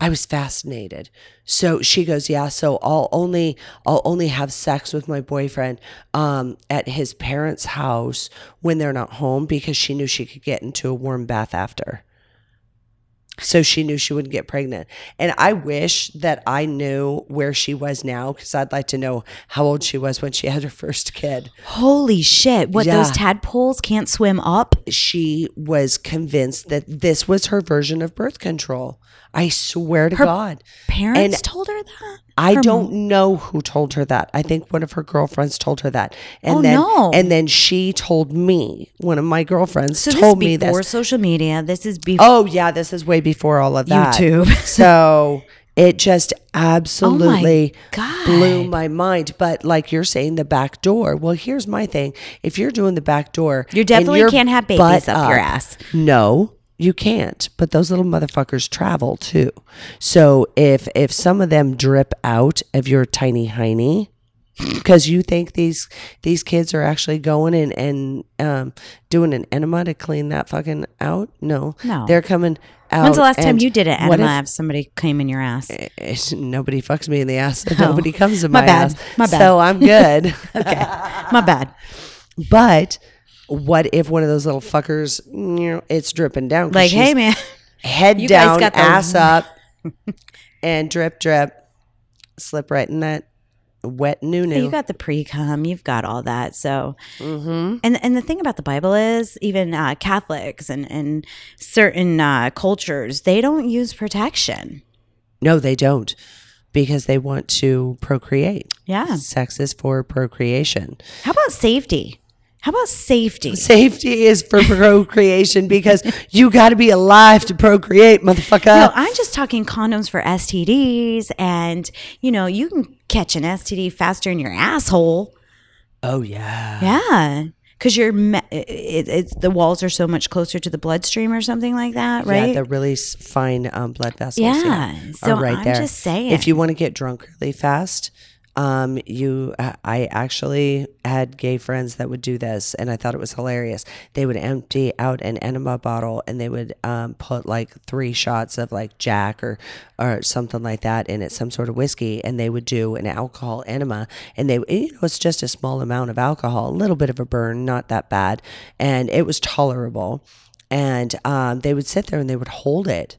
I was fascinated. So she goes, yeah. So I'll only I'll only have sex with my boyfriend um, at his parents' house when they're not home because she knew she could get into a warm bath after. So she knew she wouldn't get pregnant. And I wish that I knew where she was now because I'd like to know how old she was when she had her first kid. Holy shit. What, Yeah. those tadpoles can't swim up? she was convinced that this was her version of birth control. I swear to God. Parents And told her that? I Her don't know who told her that. I think one of her girlfriends told her that. And Oh, then no. and then she told me, one of my girlfriends So told this me before this. social media. This is before. Oh yeah, this is way before all of that. YouTube. so it just absolutely oh God. blew my mind. But like you're saying, the back door. Well, here's my thing: if you're doing the back door, You definitely can't have babies butt up your ass. No, you can't. But those little motherfuckers travel too. So if if some of them drip out of your tiny hiney. Because you think these these kids are actually going and and um, doing an enema to clean that fucking out? No, No. they're coming out. When's the last time you did an enema if- if somebody came in your ass? it's- nobody fucks me in the ass. Nobody comes in My my, bad. ass. My bad. So I'm good. Okay. My bad. but what if one of those little fuckers, you know, it's dripping down? Like, hey, man. head you down, got the- ass up, and drip, drip, slip right in that wet new new. You got the pre cum, you've got all that. So, mm-hmm. and and the thing about the Bible is, even uh, Catholics and and certain uh, cultures, they don't use protection. No, they don't, because they want to procreate. Yeah. Sex is for procreation. How about safety? How about safety? Safety is for procreation because you got to be alive to procreate, motherfucker. No, I'm just talking condoms for STDs, and you know you can catch an STD faster in your asshole. oh yeah. Yeah, because you're me- it, it's the walls are so much closer to the bloodstream or something like that, right? Yeah, the really fine um, blood vessels. Yeah, so are right I'm there. just saying. if you want to get drunk really fast, um, you, uh, I actually had gay friends that would do this, and I thought it was hilarious. They would empty out an enema bottle, and they would um, put like three shots of like Jack or or something like that in it, some sort of whiskey, and they would do an alcohol enema, and they, you know, it's just a small amount of alcohol, a little bit of a burn, not that bad, and it was tolerable. And um, they would sit there and they would hold it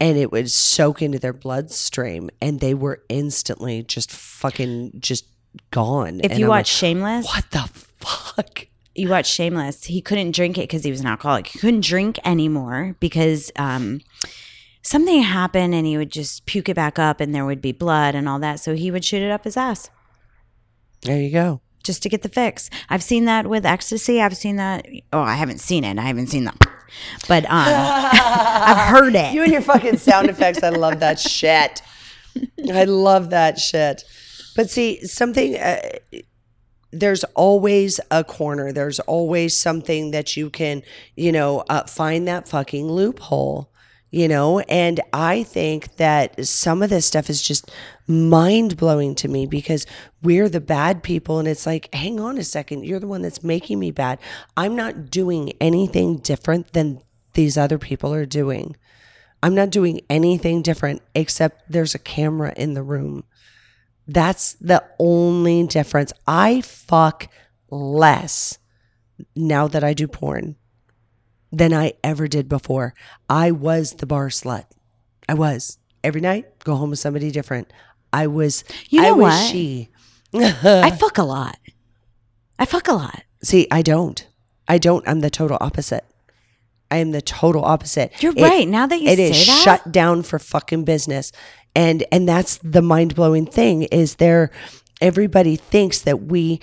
and it would soak into their bloodstream and they were instantly just fucking just gone. if And you I'm watch like, Shameless, what the fuck? you watch Shameless. He couldn't drink it because he was an alcoholic. He couldn't drink anymore because um, something happened, and he would just puke it back up, and there would be blood and all that. So he would shoot it up his ass. There you go. just to get the fix. I've seen that with ecstasy. I've seen that. Oh, I haven't seen it. I haven't seen that, but um, I've heard it. You and your fucking sound effects. I love that shit. I love that shit. But see, something. Uh, there's always a corner. There's always something that you can, you know, uh, find that fucking loophole. You know, and I think that some of this stuff is just mind blowing to me because we're the bad people, and it's like, hang on a second, you're the one that's making me bad. I'm not doing anything different than these other people are doing. I'm not doing anything different except there's a camera in the room. That's the only difference. I fuck less now that I do porn than I ever did before. I was the bar slut. I was. Every night, go home with somebody different. I was You know I was what? she. I fuck a lot. I fuck a lot. See, I don't. I don't. I'm the total opposite. I am the total opposite. You're It- right. Now that you it say is that, shut down for fucking business and and that's the mind-blowing thing is there everybody thinks that we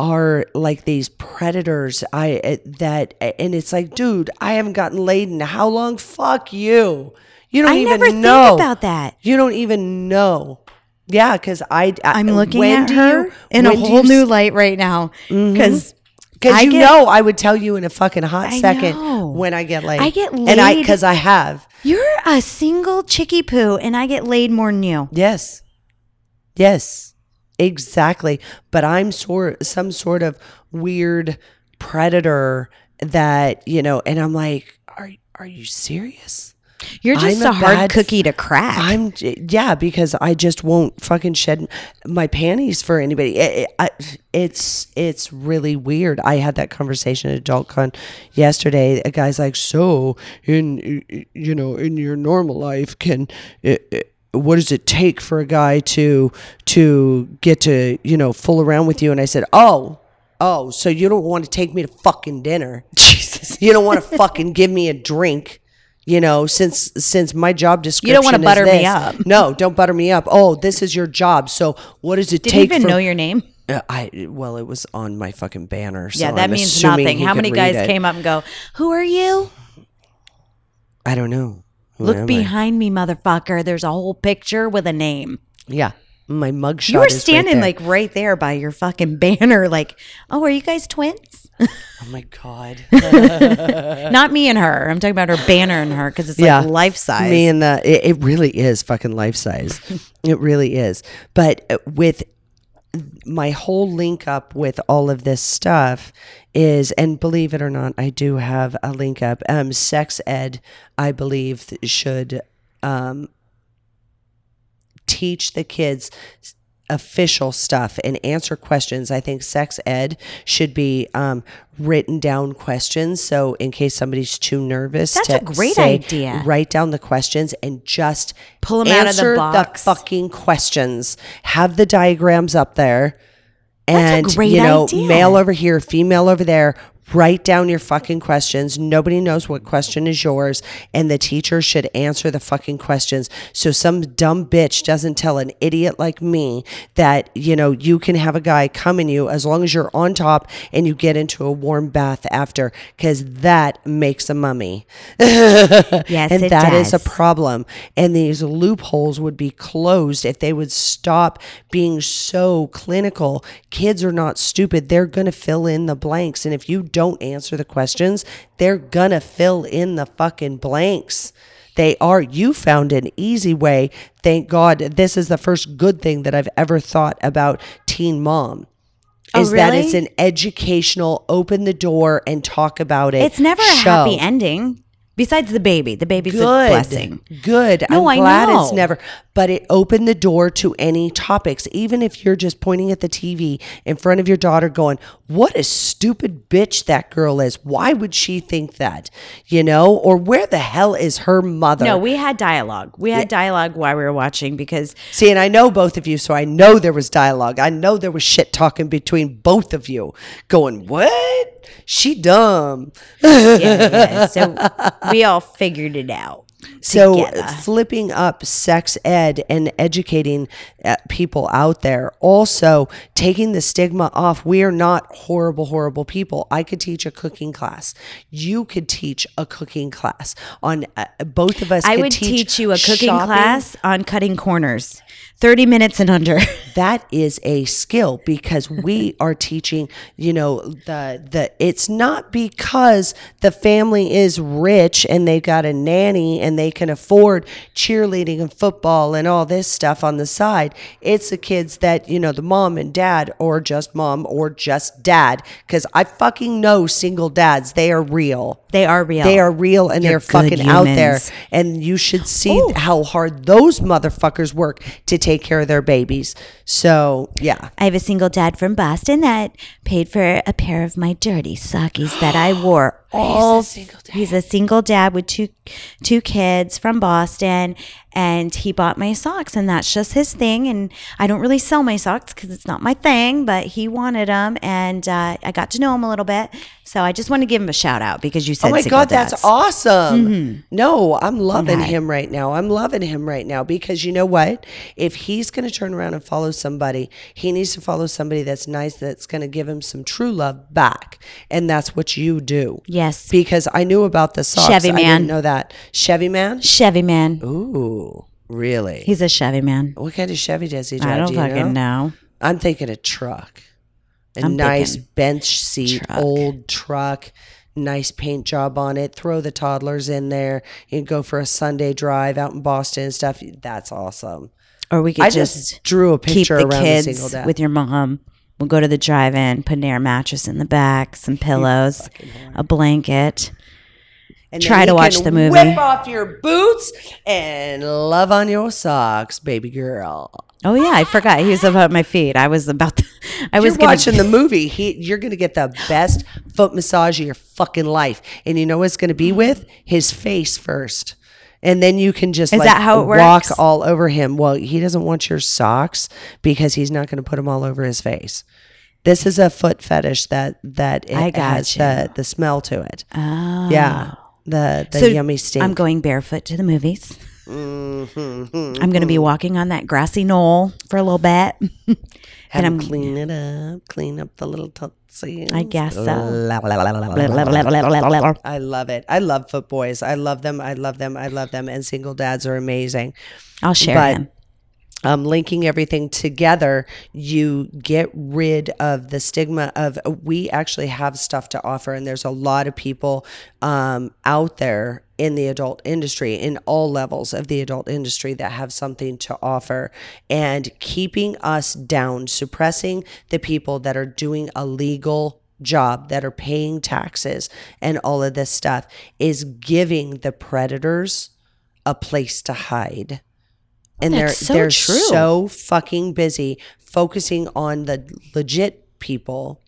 are like these predators i uh, that and it's like dude i haven't gotten laid in how long fuck you you don't I even never know think about that. you don't even know yeah because i I'm looking when at her you- in a whole new s- light right now because because I you get- know I would tell you in a fucking hot I second know. when I get laid. I get and I laid- because I have. you're a single chickie poo, and I get laid more than you. Yes. Yes. Exactly. But I'm sort some sort of weird predator that, you know, and I'm like, are are you serious? You're just I'm a, a hard bad- cookie to crack. I'm yeah, because I just won't fucking shed my panties for anybody. It, it- I, it's it's really weird. I had that conversation at AdultCon yesterday. A guy's like, "So in you know in your normal life, can it, it- what does it take for a guy to to get to you know fool around with you?" And I said, "Oh." Oh, so you don't want to take me to fucking dinner? Jesus, you don't want to fucking give me a drink, you know? Since since my job description, you don't wanna is butter me up. No, don't butter me up. Oh, this is your job. So what does it take? Did you even for, know your name? Uh, I well, it was on my fucking banner. So yeah, that I'm means nothing. How many guys it. came up and go, "Who are you?" I don't know. Look behind me, motherfucker. There's a whole picture with a name. Yeah, my mugshot. You were is right standing there. like right there by your fucking banner, like, "Oh, are you guys twins?" oh my god. Not me and her. I'm talking about her banner and her because it's like Yeah. life size. Me and the it, it really is fucking life size. it really is. But uh, with my whole link up with all of this stuff is and believe it or not i do have a link up. Um sex ed i believe should um teach the kids official stuff and answer questions. I think sex ed should be um, written down questions. So in case somebody's too nervous, That's to a great say, idea. Write down the questions and just pull them out of the box. fucking questions. Have the diagrams up there. And That's a great you know, idea. male over here, female over there. Write down your fucking questions. Nobody knows what question is yours, and the teacher should answer the fucking questions. So some dumb bitch doesn't tell an idiot like me that you know you can have a guy come in you as long as you're on top and you get into a warm bath after, because that makes a mummy. Yes, and that is a problem. And these loopholes would be closed if they would stop being so clinical. Kids are not stupid. They're going to fill in the blanks. And if you don't answer the questions, they're to fill in the fucking blanks. They are. You found an easy way. Thank God. This is the first good thing that I've ever thought about Teen Mom. Oh, Is that it's an educational, open the door and talk about it. It's never a happy ending. Besides the baby, the baby's a blessing. Good. No, I I'm glad it's know. never, but it opened the door to any topics. Even if you're just pointing at the TV in front of your daughter, going, "What a stupid bitch that girl is. Why would she think that?" You know, or where the hell is her mother? No, we had dialogue. We had dialogue while we were watching because See, and I know both of you, so I know there was dialogue. I know there was shit talking between both of you, going, "What? She dumb." yeah, yeah. So we all figured it out. So together. flipping up sex ed and educating uh, people out there, also taking the stigma off. We are not horrible, horrible people. I could teach a cooking class. You could teach a cooking class on uh, both of us. I would teach, you a cooking shopping. class on cutting corners, thirty minutes and under. that is a skill because we are teaching you know the the it's not because the family is rich and they've got a nanny and they can afford cheerleading and football and all this stuff on the side. It's the kids that you know the mom and dad or just mom or just dad. Because i fucking know single dads. They are real They are real. they are real and You're they're fucking out there. And you should see oh. how hard those motherfuckers work to take care of their babies. So, yeah. I have a single dad from Boston that paid for a pair of my dirty sockies that I wore. All he's a single dad with two two kids from Boston, and he bought my socks, and that's just his thing. And I don't really sell my socks because it's not my thing, but he wanted them, and uh, I got to know him a little bit. So I just want to give him a shout out because you said, Oh my single God, that's dads. awesome. No, I'm loving Okay. him right now. I'm loving him right now because you know what? If he's going to turn around and follow somebody, he needs to follow somebody that's nice, that's going to give him some true love back. And that's what you do. Yes, Because I knew about the socks. Chevy man. I didn't know that. Chevy man? Chevy man. Ooh, really? He's a Chevy man. What kind of Chevy does he drive? I don't do you fucking know. I'm thinking a truck. A I'm nice bench seat, truck. old truck, nice paint job on it. Throw the toddlers in there. You can go for a Sunday drive out in Boston and stuff. That's awesome. Or we could I just, just, drew a keep picture the around the single kids dad. with your mom. We'll go to the drive-in, put an air mattress in the back, some pillows, a blanket. and try to watch the movie. Whip off your boots and love on your socks, baby girl. Oh yeah, I forgot he was about my feet. I was about. To, I was you're gonna, watching the movie. He, you're going to get the best foot massage of your fucking life, and you know what it's going to be with his face first, and then you can just Is like that how it walk works? all over him. Well, he doesn't want your socks because he's not going to put them all over his face. This is a foot fetish that that it I got has you. the the smell to it. Oh. Yeah, the the So yummy stink. I'm going barefoot to the movies. Mhm. I'm going to be walking on that grassy knoll for a little bit. Have and I'm- clean it up, clean up the little tootsies. I guess so. I love it. I love foot boys. I love them. I love them. I love them. And single dads are amazing. I'll share But- him. Um, linking everything together, you get rid of the stigma of we actually have stuff to offer, and there's a lot of people um, out there in the adult industry, in all levels of the adult industry, that have something to offer. And keeping us down, suppressing the people that are doing a legal job, that are paying taxes, and all of this stuff is giving the predators a place to hide and they're so they're true. so fucking busy focusing on the legit people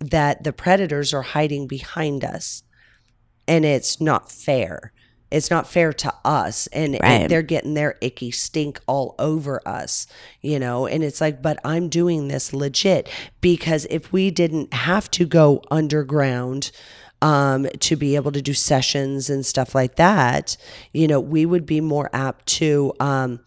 that the predators are hiding behind us. And it's not fair. It's not fair to us. And, and they're getting their icky stink all over us you know? And it's like but i'm doing this legit because if we didn't have to go underground um, to be able to do sessions and stuff like that you know we would be more apt to um,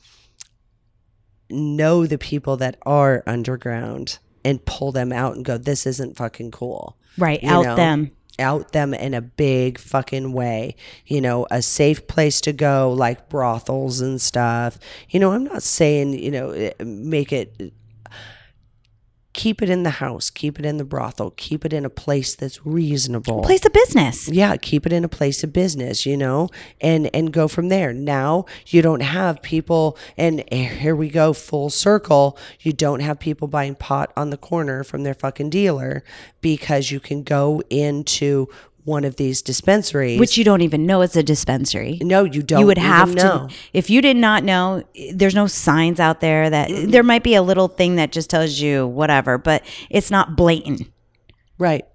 know the people that are underground and pull them out and go this isn't fucking cool Right. you out know? them. out them in a big fucking way. You know, a safe place to go, like brothels and stuff. You know, I'm not saying, you know, eh, make it, keep it in the house, keep it in the brothel, keep it in a place that's reasonable. Place of business. yeah, keep it in a place of business, you know, and and go from there. Now you don't have people, and here we go full circle. You don't have people buying pot on the corner from their fucking dealer because you can go into one of these dispensaries. Which you don't even know it's a dispensary. no, you don't. you would have know. to if you did not know there's no signs out there that there might be a little thing that just tells you whatever but it's not blatant right,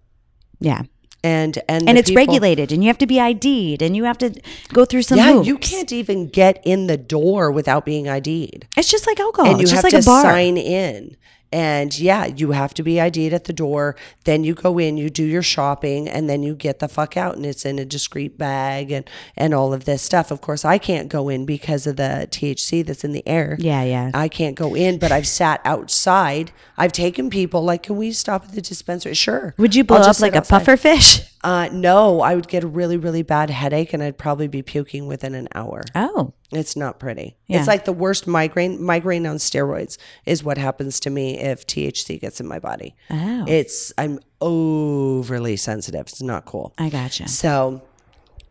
yeah and and and it's people- regulated and you have to be ID'd and you have to go through some Yeah, hoops. you can't even get in the door without being ID'd. it's just like alcohol and you it's just have like to a bar sign in. And yeah, you have to be ID'd at the door. Then you go in, you do your shopping, and then you get the fuck out, and it's in a discreet bag and and all of this stuff. Of course, I can't go in because of the THC that's in the air. yeah yeah I can't go in, but I've sat outside. I've taken people like, can we stop at the dispensary? Sure. would you blow up like sit a outside. puffer fish Uh, no, I would get a really, really bad headache, and I'd probably be puking within an hour. oh It's not pretty. Yeah. It's like the worst migraine. Migraine on steroids is what happens to me if THC gets in my body. oh It's I'm overly sensitive. It's not cool. I gotcha So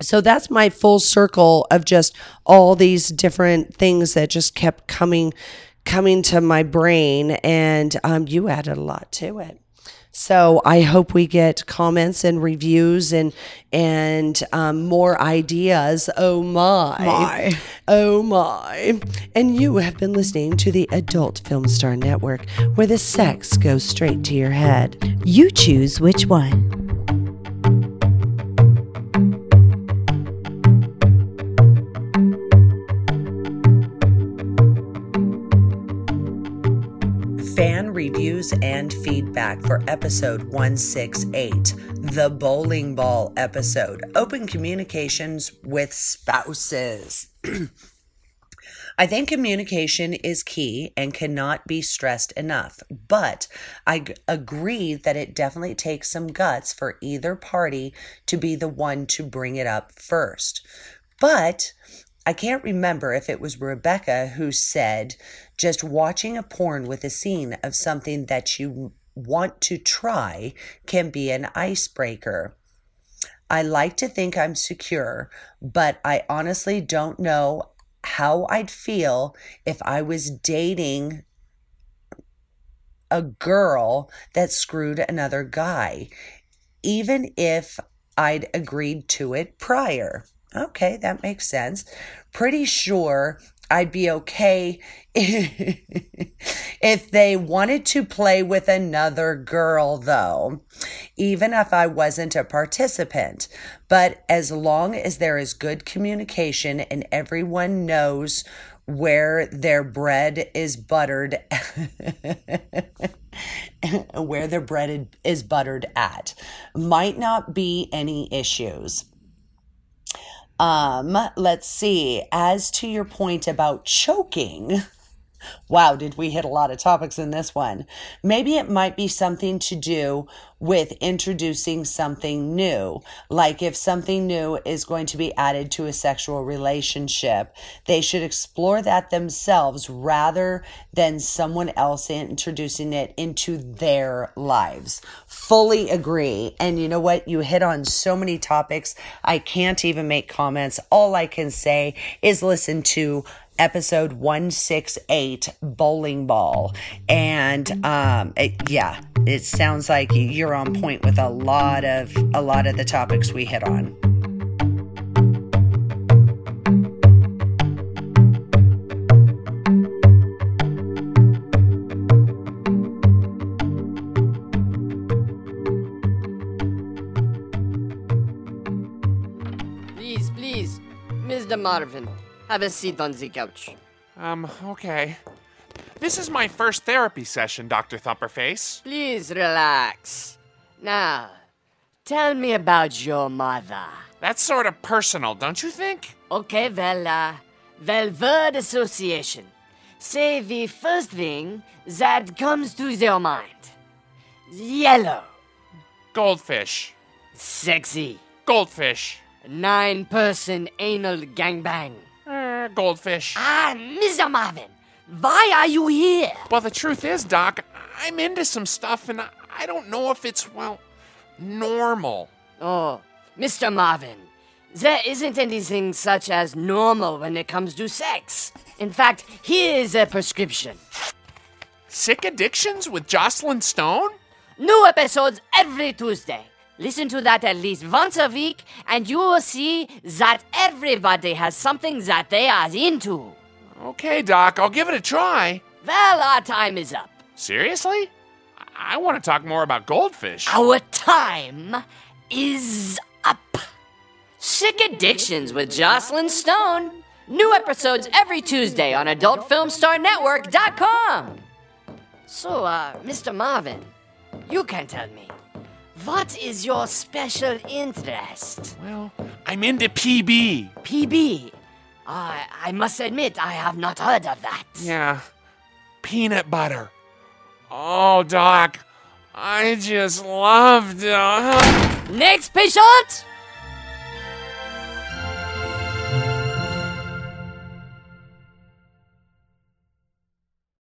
so that's my full circle of just all these different things that just kept coming coming to my brain and um, you added a lot to it. So I hope we get comments and reviews and and um, more ideas. Oh my. Oh my. And you have been listening to the Adult Film Star Network where the sex goes straight to your head. you choose which one fan reviews and feedback for episode 168, the bowling ball episode, open communications with spouses. I think communication is key and cannot be stressed enough, but I g- agree that it definitely takes some guts for either party to be the one to bring it up first. But I can't remember if it was Rebecca who said just watching a porn with a scene of something that you want to try can be an icebreaker. I like to think I'm secure, but I honestly don't know how I'd feel if I was dating a girl that screwed another guy, even if I'd agreed to it prior. Okay, that makes sense. Pretty sure I'd be okay if they wanted to play with another girl, though, even if I wasn't a participant. But as long as there is good communication and everyone knows where their bread is buttered, where their bread is buttered at, might not be any issues. Um, let's see. As to your point about choking, wow, did we hit a lot of topics in this one? Maybe it might be something to do with introducing something new. Like if something new is going to be added to a sexual relationship, they should explore that themselves rather than someone else introducing it into their lives. Fully agree. And you know what? You hit on so many topics. I can't even make comments. All I can say is listen to episode 168 bowling ball and um, it, yeah it sounds like you're on point with a lot of a lot of the topics we hit on Please, please, Mr. Marvin, have a seat on the couch. Um, okay. This is my first therapy session, Dr. Thumperface. Please relax. Now, tell me about your mother. That's sort of personal, don't you think? Okay, well, uh, well, word association. Say the first thing that comes to your mind. Yellow. Goldfish. Sexy. Goldfish. Nine person anal gangbang. Uh, goldfish. Ah, Mr. Marvin, why are you here? Well, the truth is, Doc, I'm into some stuff and I- I don't know if it's, well, normal. Oh, Mr. Marvin, there isn't anything such as normal when it comes to sex. In fact, here is a prescription. Sick Addictions with Joclyn Stone? New episodes every Tuesday. Listen to that at least once a week, and you will see that everybody has something that they are into. Okay, Doc, I'll give it a try. Well, our time is up. Seriously? I, I want to talk more about goldfish. Our time is up. Sick Addictions with Joclyn Stone. New episodes every Tuesday on AdultFilmStarNetwork.com. So, uh, Mr. Marvin, you can tell me. What is your special interest? Well, I'm into PB. PB. Uh, I must admit, I have not heard of that. Yeah. Peanut butter. Oh, Doc, I just loved it. Next patient!